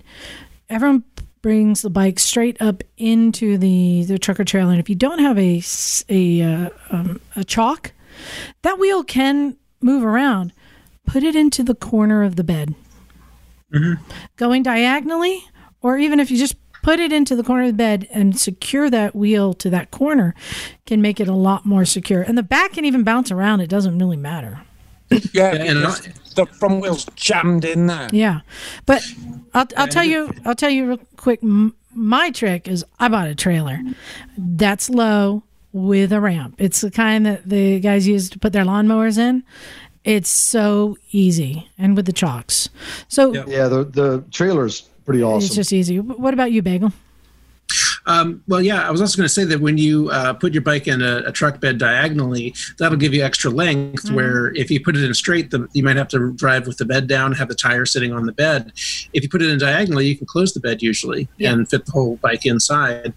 everyone brings the bike straight up into the, the truck or trailer. And if you don't have a, s- a, uh, um, a chalk, that wheel can move around. Put it into the corner of the bed. Going diagonally, or even if you just put it into the corner of the bed and secure that wheel to that corner, can make it a lot more secure. And the back can even bounce around. It doesn't really matter. Yeah, and because the front wheel's jammed in there. Yeah, but I'll, I'll tell you I'll tell you real quick. My trick is I bought a trailer that's low with a ramp. It's the kind that the guys use to put their lawnmowers in. It's so easy, and with the chocks. So Yeah, the the trailer's pretty awesome. it's just easy. What about you, Bagel? Um, well, yeah, I was also going to say that when you uh, put your bike in a, a truck bed diagonally, that'll give you extra length. Where if you put it in straight, the, you might have to drive with the bed down, have the tire sitting on the bed. If you put it in diagonally, you can close the bed usually Yeah. and fit the whole bike inside.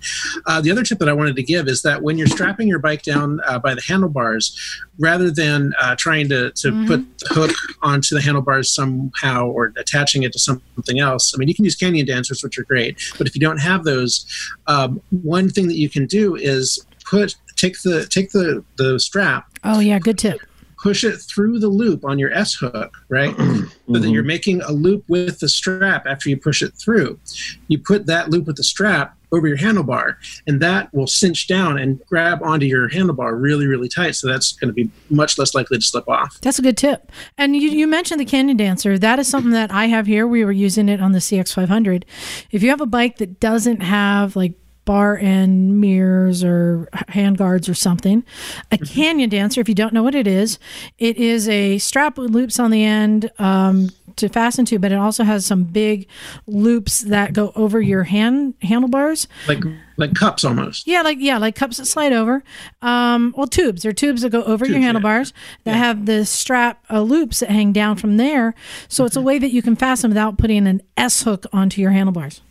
Uh, the other tip that I wanted to give is that when you're strapping your bike down uh, by the handlebars, rather than uh, trying to, to put the hook onto the handlebars somehow or attaching it to something else, I mean, you can use canyon dancers, which are great. But if you don't have those, um, one thing that you can do is put take the take the the strap Oh yeah, good tip. push it through the loop on your S hook, right? So that you're making a loop with the strap after you push it through. You put that loop with the strap over your handlebar, and that will cinch down and grab onto your handlebar really, really tight. So that's going to be much less likely to slip off. That's a good tip. And you, you mentioned the Canyon Dancer. That is something that I have here. We were using it on the CX500. If you have a bike that doesn't have like bar end mirrors or hand guards or something, a Canyon Dancer, if you don't know what it is, it is a strap with loops on the end um, to fasten to, but it also has some big loops that go over your hand handlebars. Like like cups almost. Yeah, like yeah, like cups that slide over. Um, well, tubes. They're tubes that go over your Tubes, yeah. handlebars that have the strap uh, loops that hang down from there. So it's a way that you can fasten without putting an S hook onto your handlebars.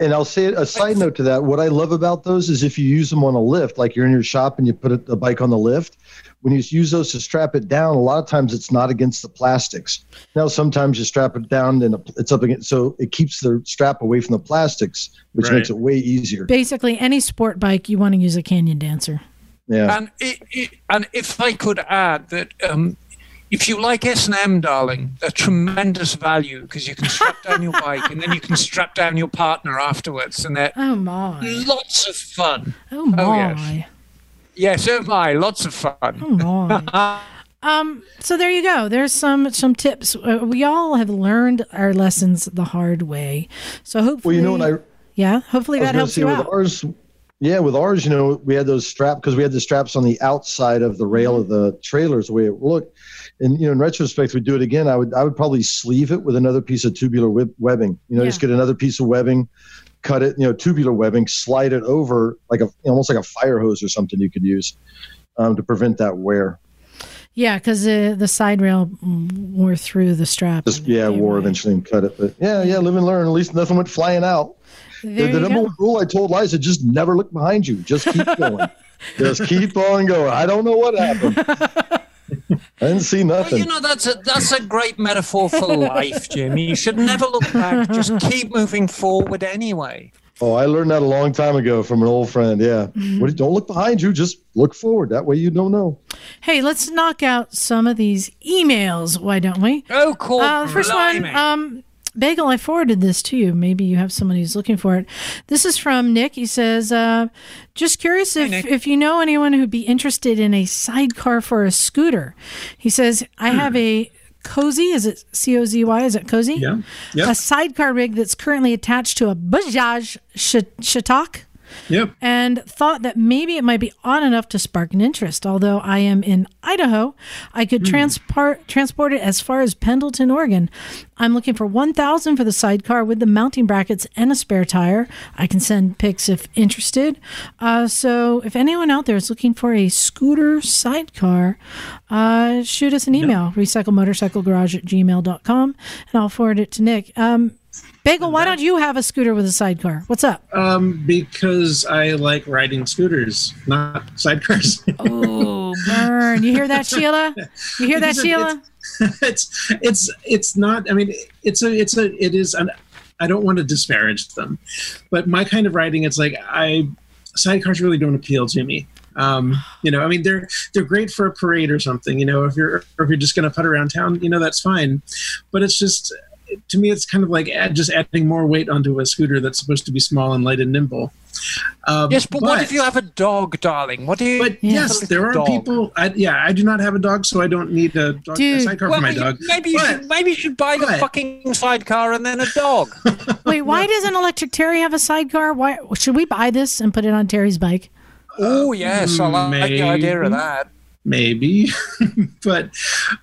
And I'll say a side note to that. What I love about those is if you use them on a lift, like you're in your shop and you put a, a bike on the lift, when you use those to strap it down, a lot of times it's not against the plastics. Now, sometimes you strap it down and it's up against, so it keeps the strap away from the plastics, which Right. makes it way easier. Basically, any sport bike you want to use a Canyon Dancer. Yeah. And it, it, and if I could add that, um, if you like S and M, darling, they're tremendous value because you can strap down your bike and then you can strap down your partner afterwards, and they're Oh my! lots of fun. Oh my! Oh, yes. Yes, oh my, lots of fun. Oh my! um. So there you go. There's some some tips. Uh, we all have learned our lessons the hard way. So Well, hopefully, you know, what I, yeah, hopefully I that helps say you with out. ours, yeah, with ours, you know, we had those straps because we had the straps on the outside of the rail of the trailers, the way it looked. And you know, in retrospect, we do it again. I would, I would probably sleeve it with another piece of tubular web- webbing. You know, just get another piece of webbing, cut it, you know, tubular webbing, slide it over like a almost like a fire hose or something you could use um, to prevent that wear. Yeah, because uh, the side rail wore through the strap. Just yeah, wore eventually and cut it. But yeah, yeah, live and learn. At least nothing went flying out. There The, the number go. one rule I told Liza: just never look behind you. Just keep going. just keep on going. I don't know what happened. I didn't see Well, nothing. you know, that's a that's a great metaphor for life, Jim. You should never look back. Just keep moving forward anyway. oh, I learned that a long time ago from an old friend. Yeah, Mm-hmm. What- don't look behind you. Just look forward. That way you don't know. Hey, let's knock out some of these emails. Why don't we? Oh, cool. Uh, the first one, um, Bagel, I forwarded this to you. Maybe you have somebody who's looking for it. This is from Nick. He says, uh, just curious if, if you know anyone who'd be interested in a sidecar for a scooter. He says, I have a Cozy, is it C O Z Y? Is it Cozy? Yeah. Yeah. A sidecar rig that's currently attached to a Bajaj Sh- Chetak. Yep. and thought that maybe it might be odd enough to spark an interest. Although I am in Idaho, I could transport transport it as far as Pendleton, Oregon. I'm looking for 1000 for the sidecar with the mounting brackets and a spare tire. I can send pics if interested. Uh, so if anyone out there is looking for a scooter sidecar, uh, shoot us an email, recyclemotorcyclegarage at gmail.com, and I'll forward it to Nick. Um, Bagel, why don't you have a scooter with a sidecar? What's up? Um, because I like riding scooters, not sidecars. Oh, burn. You hear that, Sheila? You hear that, Sheila? it's it's it's not. I mean, it's a it's a it is. An, I don't want to disparage them, but my kind of riding, it's like I sidecars really don't appeal to me. Um, you know, I mean, they're they're great for a parade or something. You know, if you're or if you're just going to put around town, you know, that's fine. But it's just to me, it's kind of like add, just adding more weight onto a scooter that's supposed to be small and light and nimble. Um, Yes, but, what if you have a dog, darling? What do you? But Yeah. yes, there are Dog. people. I, yeah, I do not have a dog, so I don't need a, dog, a sidecar Well, for my dog. maybe you But- should maybe you should buy the fucking sidecar and then a dog. Wait, why doesn't Electric Terry have a sidecar? Why should we buy this and put it on Terry's bike? oh yes, I like the idea of that. Maybe but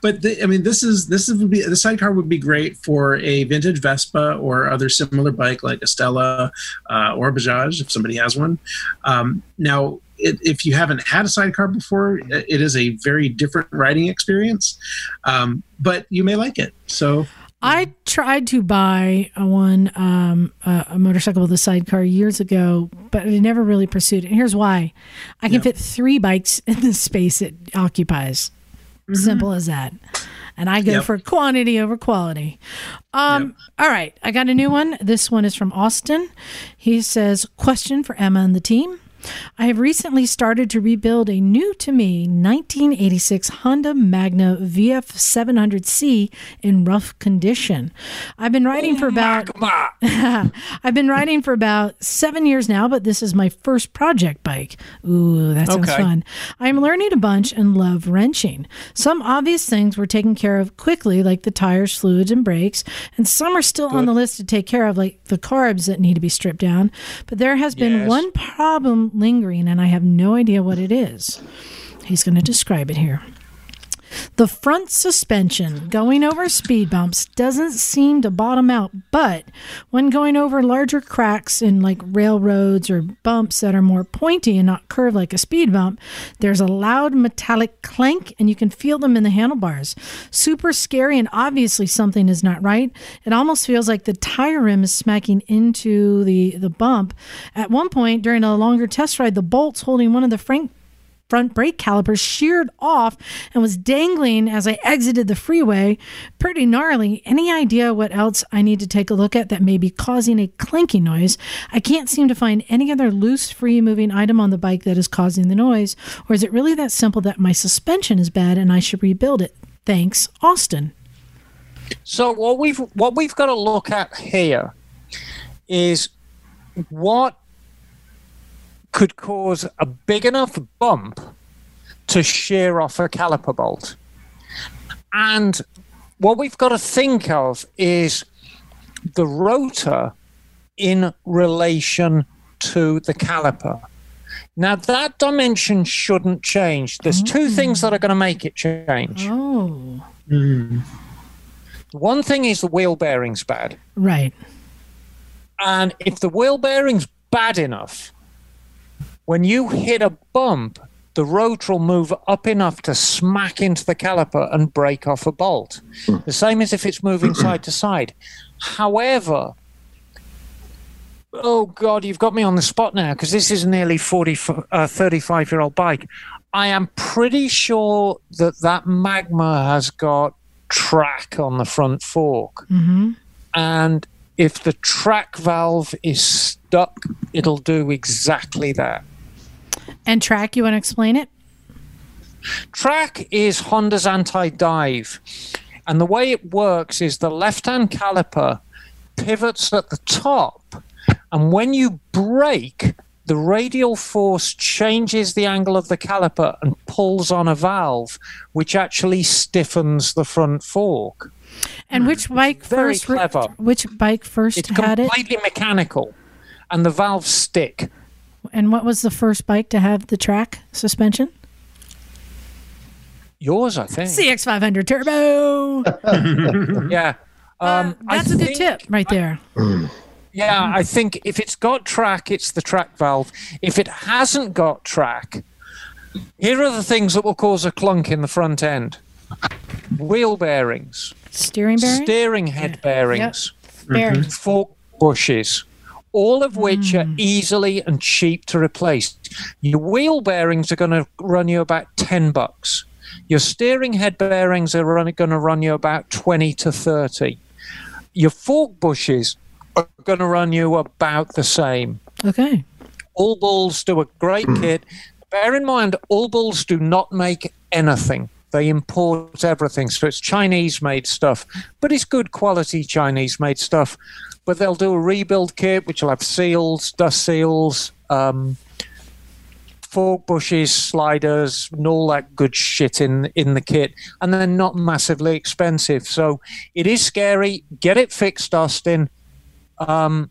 but the, i mean this is this would be the sidecar would be great for a vintage vespa or other similar bike like a stella uh, or bajaj if somebody has one. Um, now it, if you haven't had a sidecar before it is a very different riding experience um, but you may like it. So I tried to buy a one um, a, a motorcycle with a sidecar years ago, but I never really pursued it. And here's why: I can fit three bikes in the space it occupies. Simple as that. And I go Yep. for quantity over quality. Um, All right, I got a new one. This one is from Austin. He says, "Question for Emma and the team." I have recently started to rebuild a new to me 1986 Honda Magna VF700C in rough condition. I've been riding for about I've been riding for about seven years now, but this is my first project bike. Ooh, that sounds Okay. fun. I'm learning a bunch and love wrenching. Some obvious things were taken care of quickly, like the tires, fluids, and brakes, and some are still on the list to take care of, like the carbs that need to be stripped down. But there has been Yes. one problem lingering, and I have no idea what it is. He's going to describe it here. The front suspension going over speed bumps doesn't seem to bottom out, but when going over larger cracks in like railroads or bumps that are more pointy and not curved like a speed bump, there's a loud metallic clank and you can feel them in the handlebars. Super scary and obviously something is not right. It almost feels like the tire rim is smacking into the, the bump. At one point during a longer test ride, the bolts holding one of the front front brake calipers sheared off and was dangling as I exited the freeway. Pretty gnarly. Any idea what else I need to take a look at that may be causing a clanking noise? I can't seem to find any other loose, free moving item on the bike that is causing the noise. Or is it really that simple that my suspension is bad and I should rebuild it? Thanks, Austin. So what we've what we've got to look at here is what could cause a big enough bump to shear off a caliper bolt. And what we've got to think of is the rotor in relation to the caliper. Now that dimension shouldn't change. There's two things that are going to make it change. Oh, mm, One thing is the wheel bearing's bad. right. And if the wheel bearing's bad enough, when you hit a bump, the rotor will move up enough to smack into the caliper and break off a bolt. The same as if it's moving side to side. However, oh God, you've got me on the spot now because this is nearly 40, uh, 35 year old bike. I am pretty sure that that Magna has got TRAC on the front fork hmm and if the TRAC valve is stuck, it'll do exactly that. And TRAC, you want to explain it? TRAC is Honda's anti dive, and the way it works is the left hand caliper pivots at the top, and when you brake, the radial force changes the angle of the caliper and pulls on a valve, which actually stiffens the front fork. And which bike Hmm. Very first? clever. which bike first It's had it? It's completely mechanical, and the valves stick. And what was the first bike to have the TRAC suspension? Yours, I think. CX500 Turbo. Yeah. Um, I That's a good tip right there. Yeah, I think if it's got TRAC, it's the TRAC valve. If it hasn't got TRAC, here are the things that will cause a clunk in the front end wheel bearings, Steering bearing? steering head bearings, bearing. fork bushes, all of which are hmm. easily and cheap to replace. Your wheel bearings are going to run you about 10 bucks. Your steering head bearings are going to run you about 20 to 30. Your fork bushes are going to run you about the same. Okay. All Balls do a great hmm. kit. Bear in mind, All Balls do not make anything. They import everything. So it's Chinese made stuff, but it's good quality Chinese made stuff. But they'll do a rebuild kit, which will have seals, dust seals, um, fork bushes, sliders, and all that good shit in in the kit, and they're not massively expensive. So it is scary. Get it fixed, Austin. Um,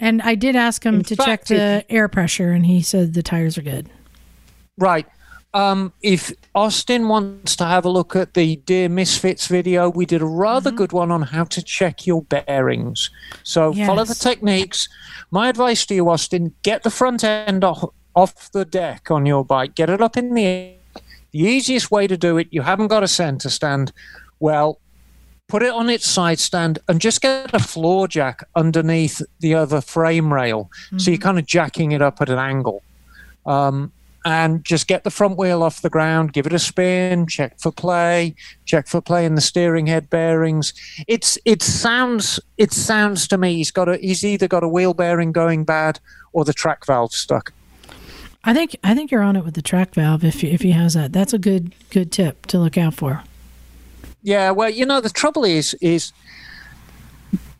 And I did ask him to fact, check the air pressure, and he said the tires are good. Right. Um, if Austin wants to have a look at the Dear Misfits video, we did a rather good one on how to check your bearings. So follow the techniques. My advice to you, Austin, get the front end off, off the deck on your bike, get it up in the air. The easiest way to do it, you haven't got a center stand. Well, put it on its side stand and just get a floor jack underneath the other frame rail. So you're kind of jacking it up at an angle. Um, and just get the front wheel off the ground, give it a spin, check for play, check for play in the steering head bearings. It's it sounds it sounds to me he's got a he's either got a wheel bearing going bad or the TRAC valve stuck. I think I think you're on it with the TRAC valve if if he has that. That's a good good tip to look out for. Yeah, well, you know the trouble is is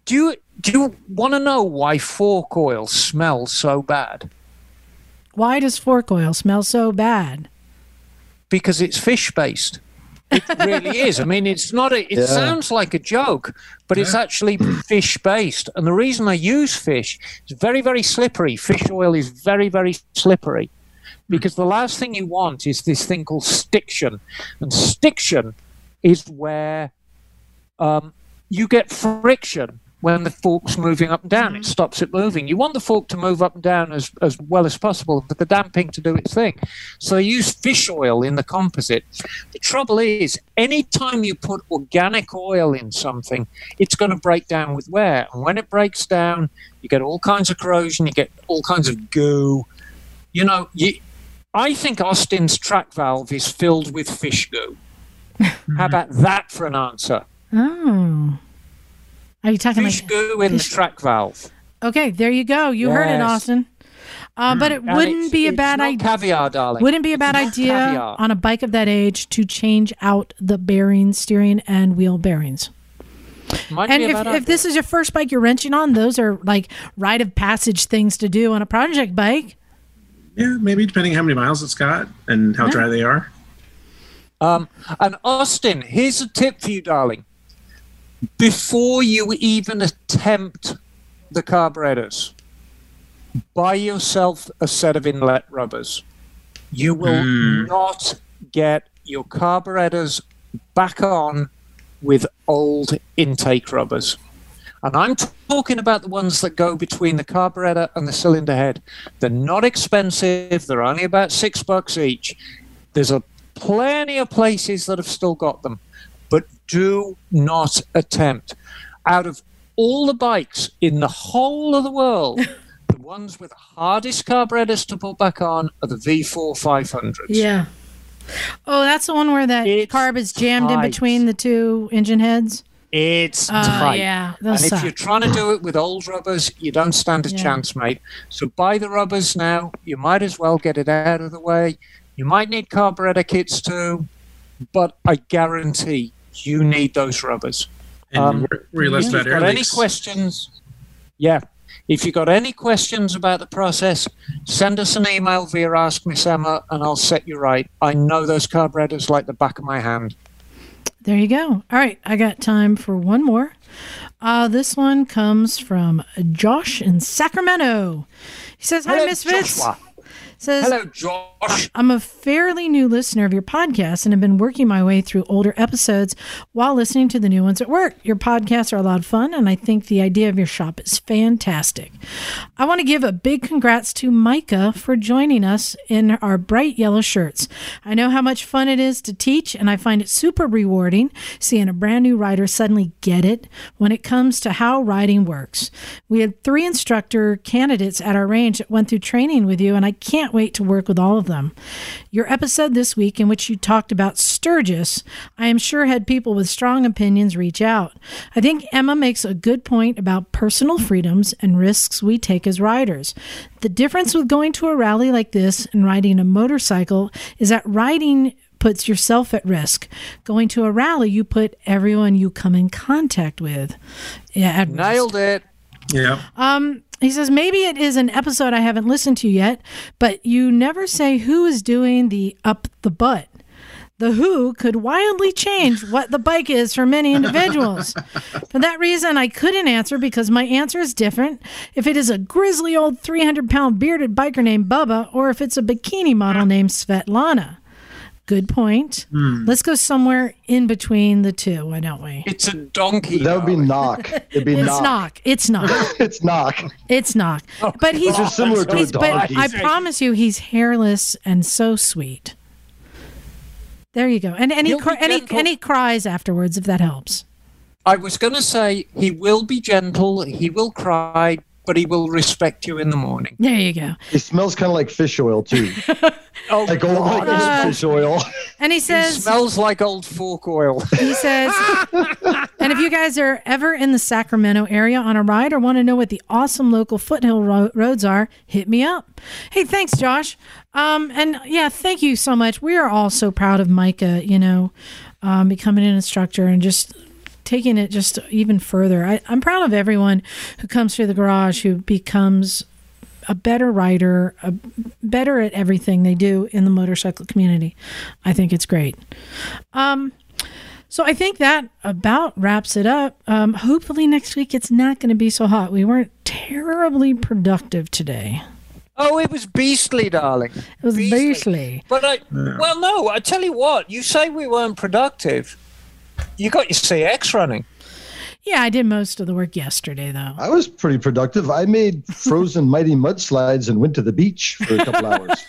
do you do you want to know why fork oil smells so bad? Why does fork oil smell so bad? because it's fish based. It really is. I mean, it's not a. It Yeah. sounds like a joke, but it's actually fish based. And the reason I use fish is very, very slippery. Fish oil is very, very slippery, because the last thing you want is this thing called stiction, and stiction is where um, you get friction when the fork's moving up and down. It mm-hmm. stops it moving. You want the fork to move up and down as, as well as possible, but the damping to do its thing. So I use fish oil in the composite. The trouble is, anytime you put organic oil in something, it's going to break down with wear. And when it breaks down, you get all kinds of corrosion, you get all kinds of goo. You know, you, I think Austin's TRAC valve is filled with fish goo. How about that for an answer? Oh. Are you talking Fish like goo in the TRAC valve. Okay, there you go. You heard it, Austin. Uh, but it And wouldn't it's- be a bad idea. Caviar, darling. Wouldn't be a bad idea caviar. on a bike of that age to change out the bearings, steering, and wheel bearings. Might And if, if this is your first bike you're wrenching on, those are like rite of passage things to do on a project bike. Yeah, maybe depending how many miles it's got and how Yeah. dry they are. Um, and Austin, here's a tip for you, darling. Before you even attempt the carburetors, buy yourself a set of inlet rubbers. You will Hmm. not get your carburetors back on with old intake rubbers. And I'm talking about the ones that go between the carburetor and the cylinder head. They're not expensive, they're only about six bucks each. There's a plenty of places that have still got them, do not attempt. Out of all the bikes in the whole of the world, the ones with the hardest carburetors to put back on are the V4 500s. Yeah. Oh, that's the one where that It's carb is jammed in between the two engine heads. It's Oh, tight. yeah. And Those if you're trying to do it with old rubbers, you don't stand a Yeah. chance, mate. So buy the rubbers now. You might as well get it out of the way. You might need carburetor kits too, but I guarantee you need those rubbers. Um, where, where If you've got any questions, yeah. If you've got any questions about the process, send us an email via Ask Miss Emma and I'll set you right. I know those carburetors like the back of my hand. There you go. All right, I got time for one more. Uh, this one comes from Josh in Sacramento. He says, "Hi, Hello, Misfits." Joshua. Says, Hello, Josh. I'm a fairly new listener of your podcast and have been working my way through older episodes while listening to the new ones at work. Your podcasts are a lot of fun, and I think the idea of your shop is fantastic. I want to give a big congrats to Micah for joining us in our bright yellow shirts. I know how much fun it is to teach, and I find it super rewarding seeing a brand new writer suddenly get it when it comes to how writing works. We had three instructor candidates at our range that went through training with you, and I can't wait to work with all of them. Your episode this week, in which you talked about Sturgis, I am sure had people with strong opinions reach out. I think Emma makes a good point about personal freedoms and risks we take as riders. The difference with going to a rally like this and riding a motorcycle is that riding puts yourself at risk. Going to a rally, you put everyone you come in contact with yeah, at risk. Nailed it. Yeah. Um, he says maybe it is an episode I haven't listened to yet, but you never say who is doing the up the butt. The who could wildly change what the bike is for many individuals. for that reason, I couldn't answer because my answer is different if it is a grizzly old 300 pound bearded biker named Bubba or if it's a bikini model mm. named Svetlana. Good point. Hmm. Let's go somewhere in between the two, why don't we? It's a donkey. That would be knock. It'd be It's knock. knock. It's knock. It's knock. It's knock. Oh, but he's Which similar to a He's- but donkey. I promise you, he's hairless and so sweet. There you go. And and he He'll cr- and he, and he cries afterwards if that helps. I was going to say he will be gentle, he will cry, but he will respect you in the morning. There you go. It smells kind of like fish oil too, Oh, like old, like God. old fish oil. And he He says smells like old fork oil. he says and if you guys are ever in the Sacramento area on a ride or want to know what the awesome local foothill ro- roads are, hit me up. Hey, thanks Josh. Um and yeah, thank you so much. We are all so proud of Micah, you know, um, becoming an instructor and just taking it just even further. I, I'm proud of everyone who comes through the garage who becomes a better writer, a, better at everything they do in the motorcycle community. I think it's great. Um, so I think that about wraps it up. Um, hopefully next week it's not going to be so hot. We weren't terribly productive today. Oh, it was beastly, darling. It was beastly. But I, well, no, I tell you what, you say we weren't productive. You got your CX running. Yeah, I did most of the work yesterday though. I was pretty productive. I made frozen mighty mudslides and went to the beach for a couple hours.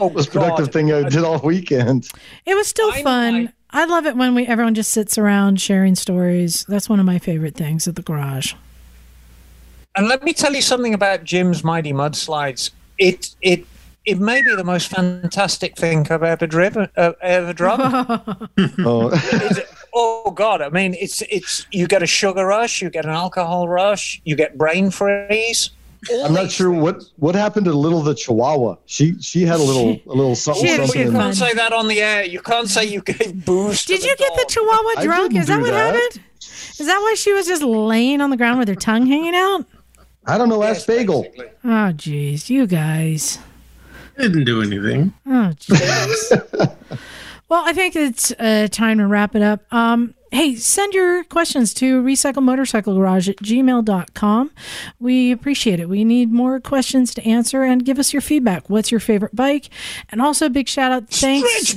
Oh, Most productive God. thing I did all weekend. It was still I- fun. I, love it when we everyone just sits around sharing stories. That's one of my favorite things at the garage. And let me tell you something about Jim's Mighty Mudslides. It it it may be the most fantastic thing I've ever driven, uh, ever driven. Oh, It's- oh God! I mean, it's it's you get a sugar rush, you get an alcohol rush, you get brain freeze. All I'm not sure things. what what happened to little the Chihuahua. She she had a little a little something She something. she in You can't say that on the air. You can't say you gave booze. to Did you get the. Chihuahua drunk? Is that what that. happened? Is that why she was just laying on the ground with her tongue hanging out? I don't know. Ask Bagel. basically. Oh, jeez, you guys. Didn't do anything. Oh, jeez. well, I think it's uh, time to wrap it up. Um, hey, send your questions to Recycle Motorcycle Garage at gmail.com. We appreciate it. We need more questions to answer and give us your feedback. What's your favorite bike? And also, a big shout out. Thanks.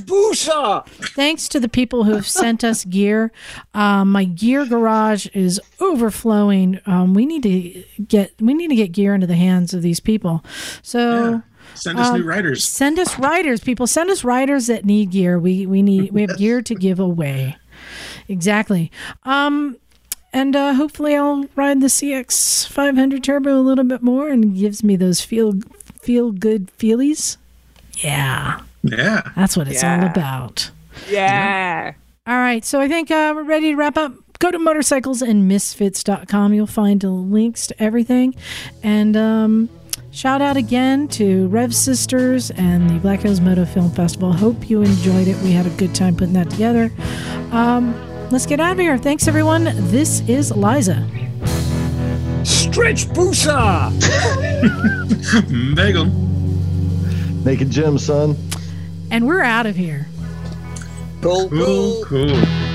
Thanks to the people who have sent us gear. Um, my gear garage is overflowing. Um, we need to get we need to get gear into the hands of these people. So Send us new writers. send us riders, people. Send us riders that need gear. We we need we have gear to give away. Exactly. Um, and uh, hopefully I'll ride the CX 500 Turbo a little bit more, and gives me those feel feel good feelies. Yeah, Yeah. that's what it's all about. Yeah. All right, so I think uh, we're ready to wrap up. Go to motorcyclesandmisfits.com. You'll find links to everything. And um, shout out again to Rev Sisters and the Black Hills Moto Film Festival. Hope you enjoyed it. We had a good time putting that together. Um, let's get out of here. Thanks, everyone. This is Liza. Stretch Busa. Bagel. Naked Jim, son. And we're out of here. Cool, Cool, cool.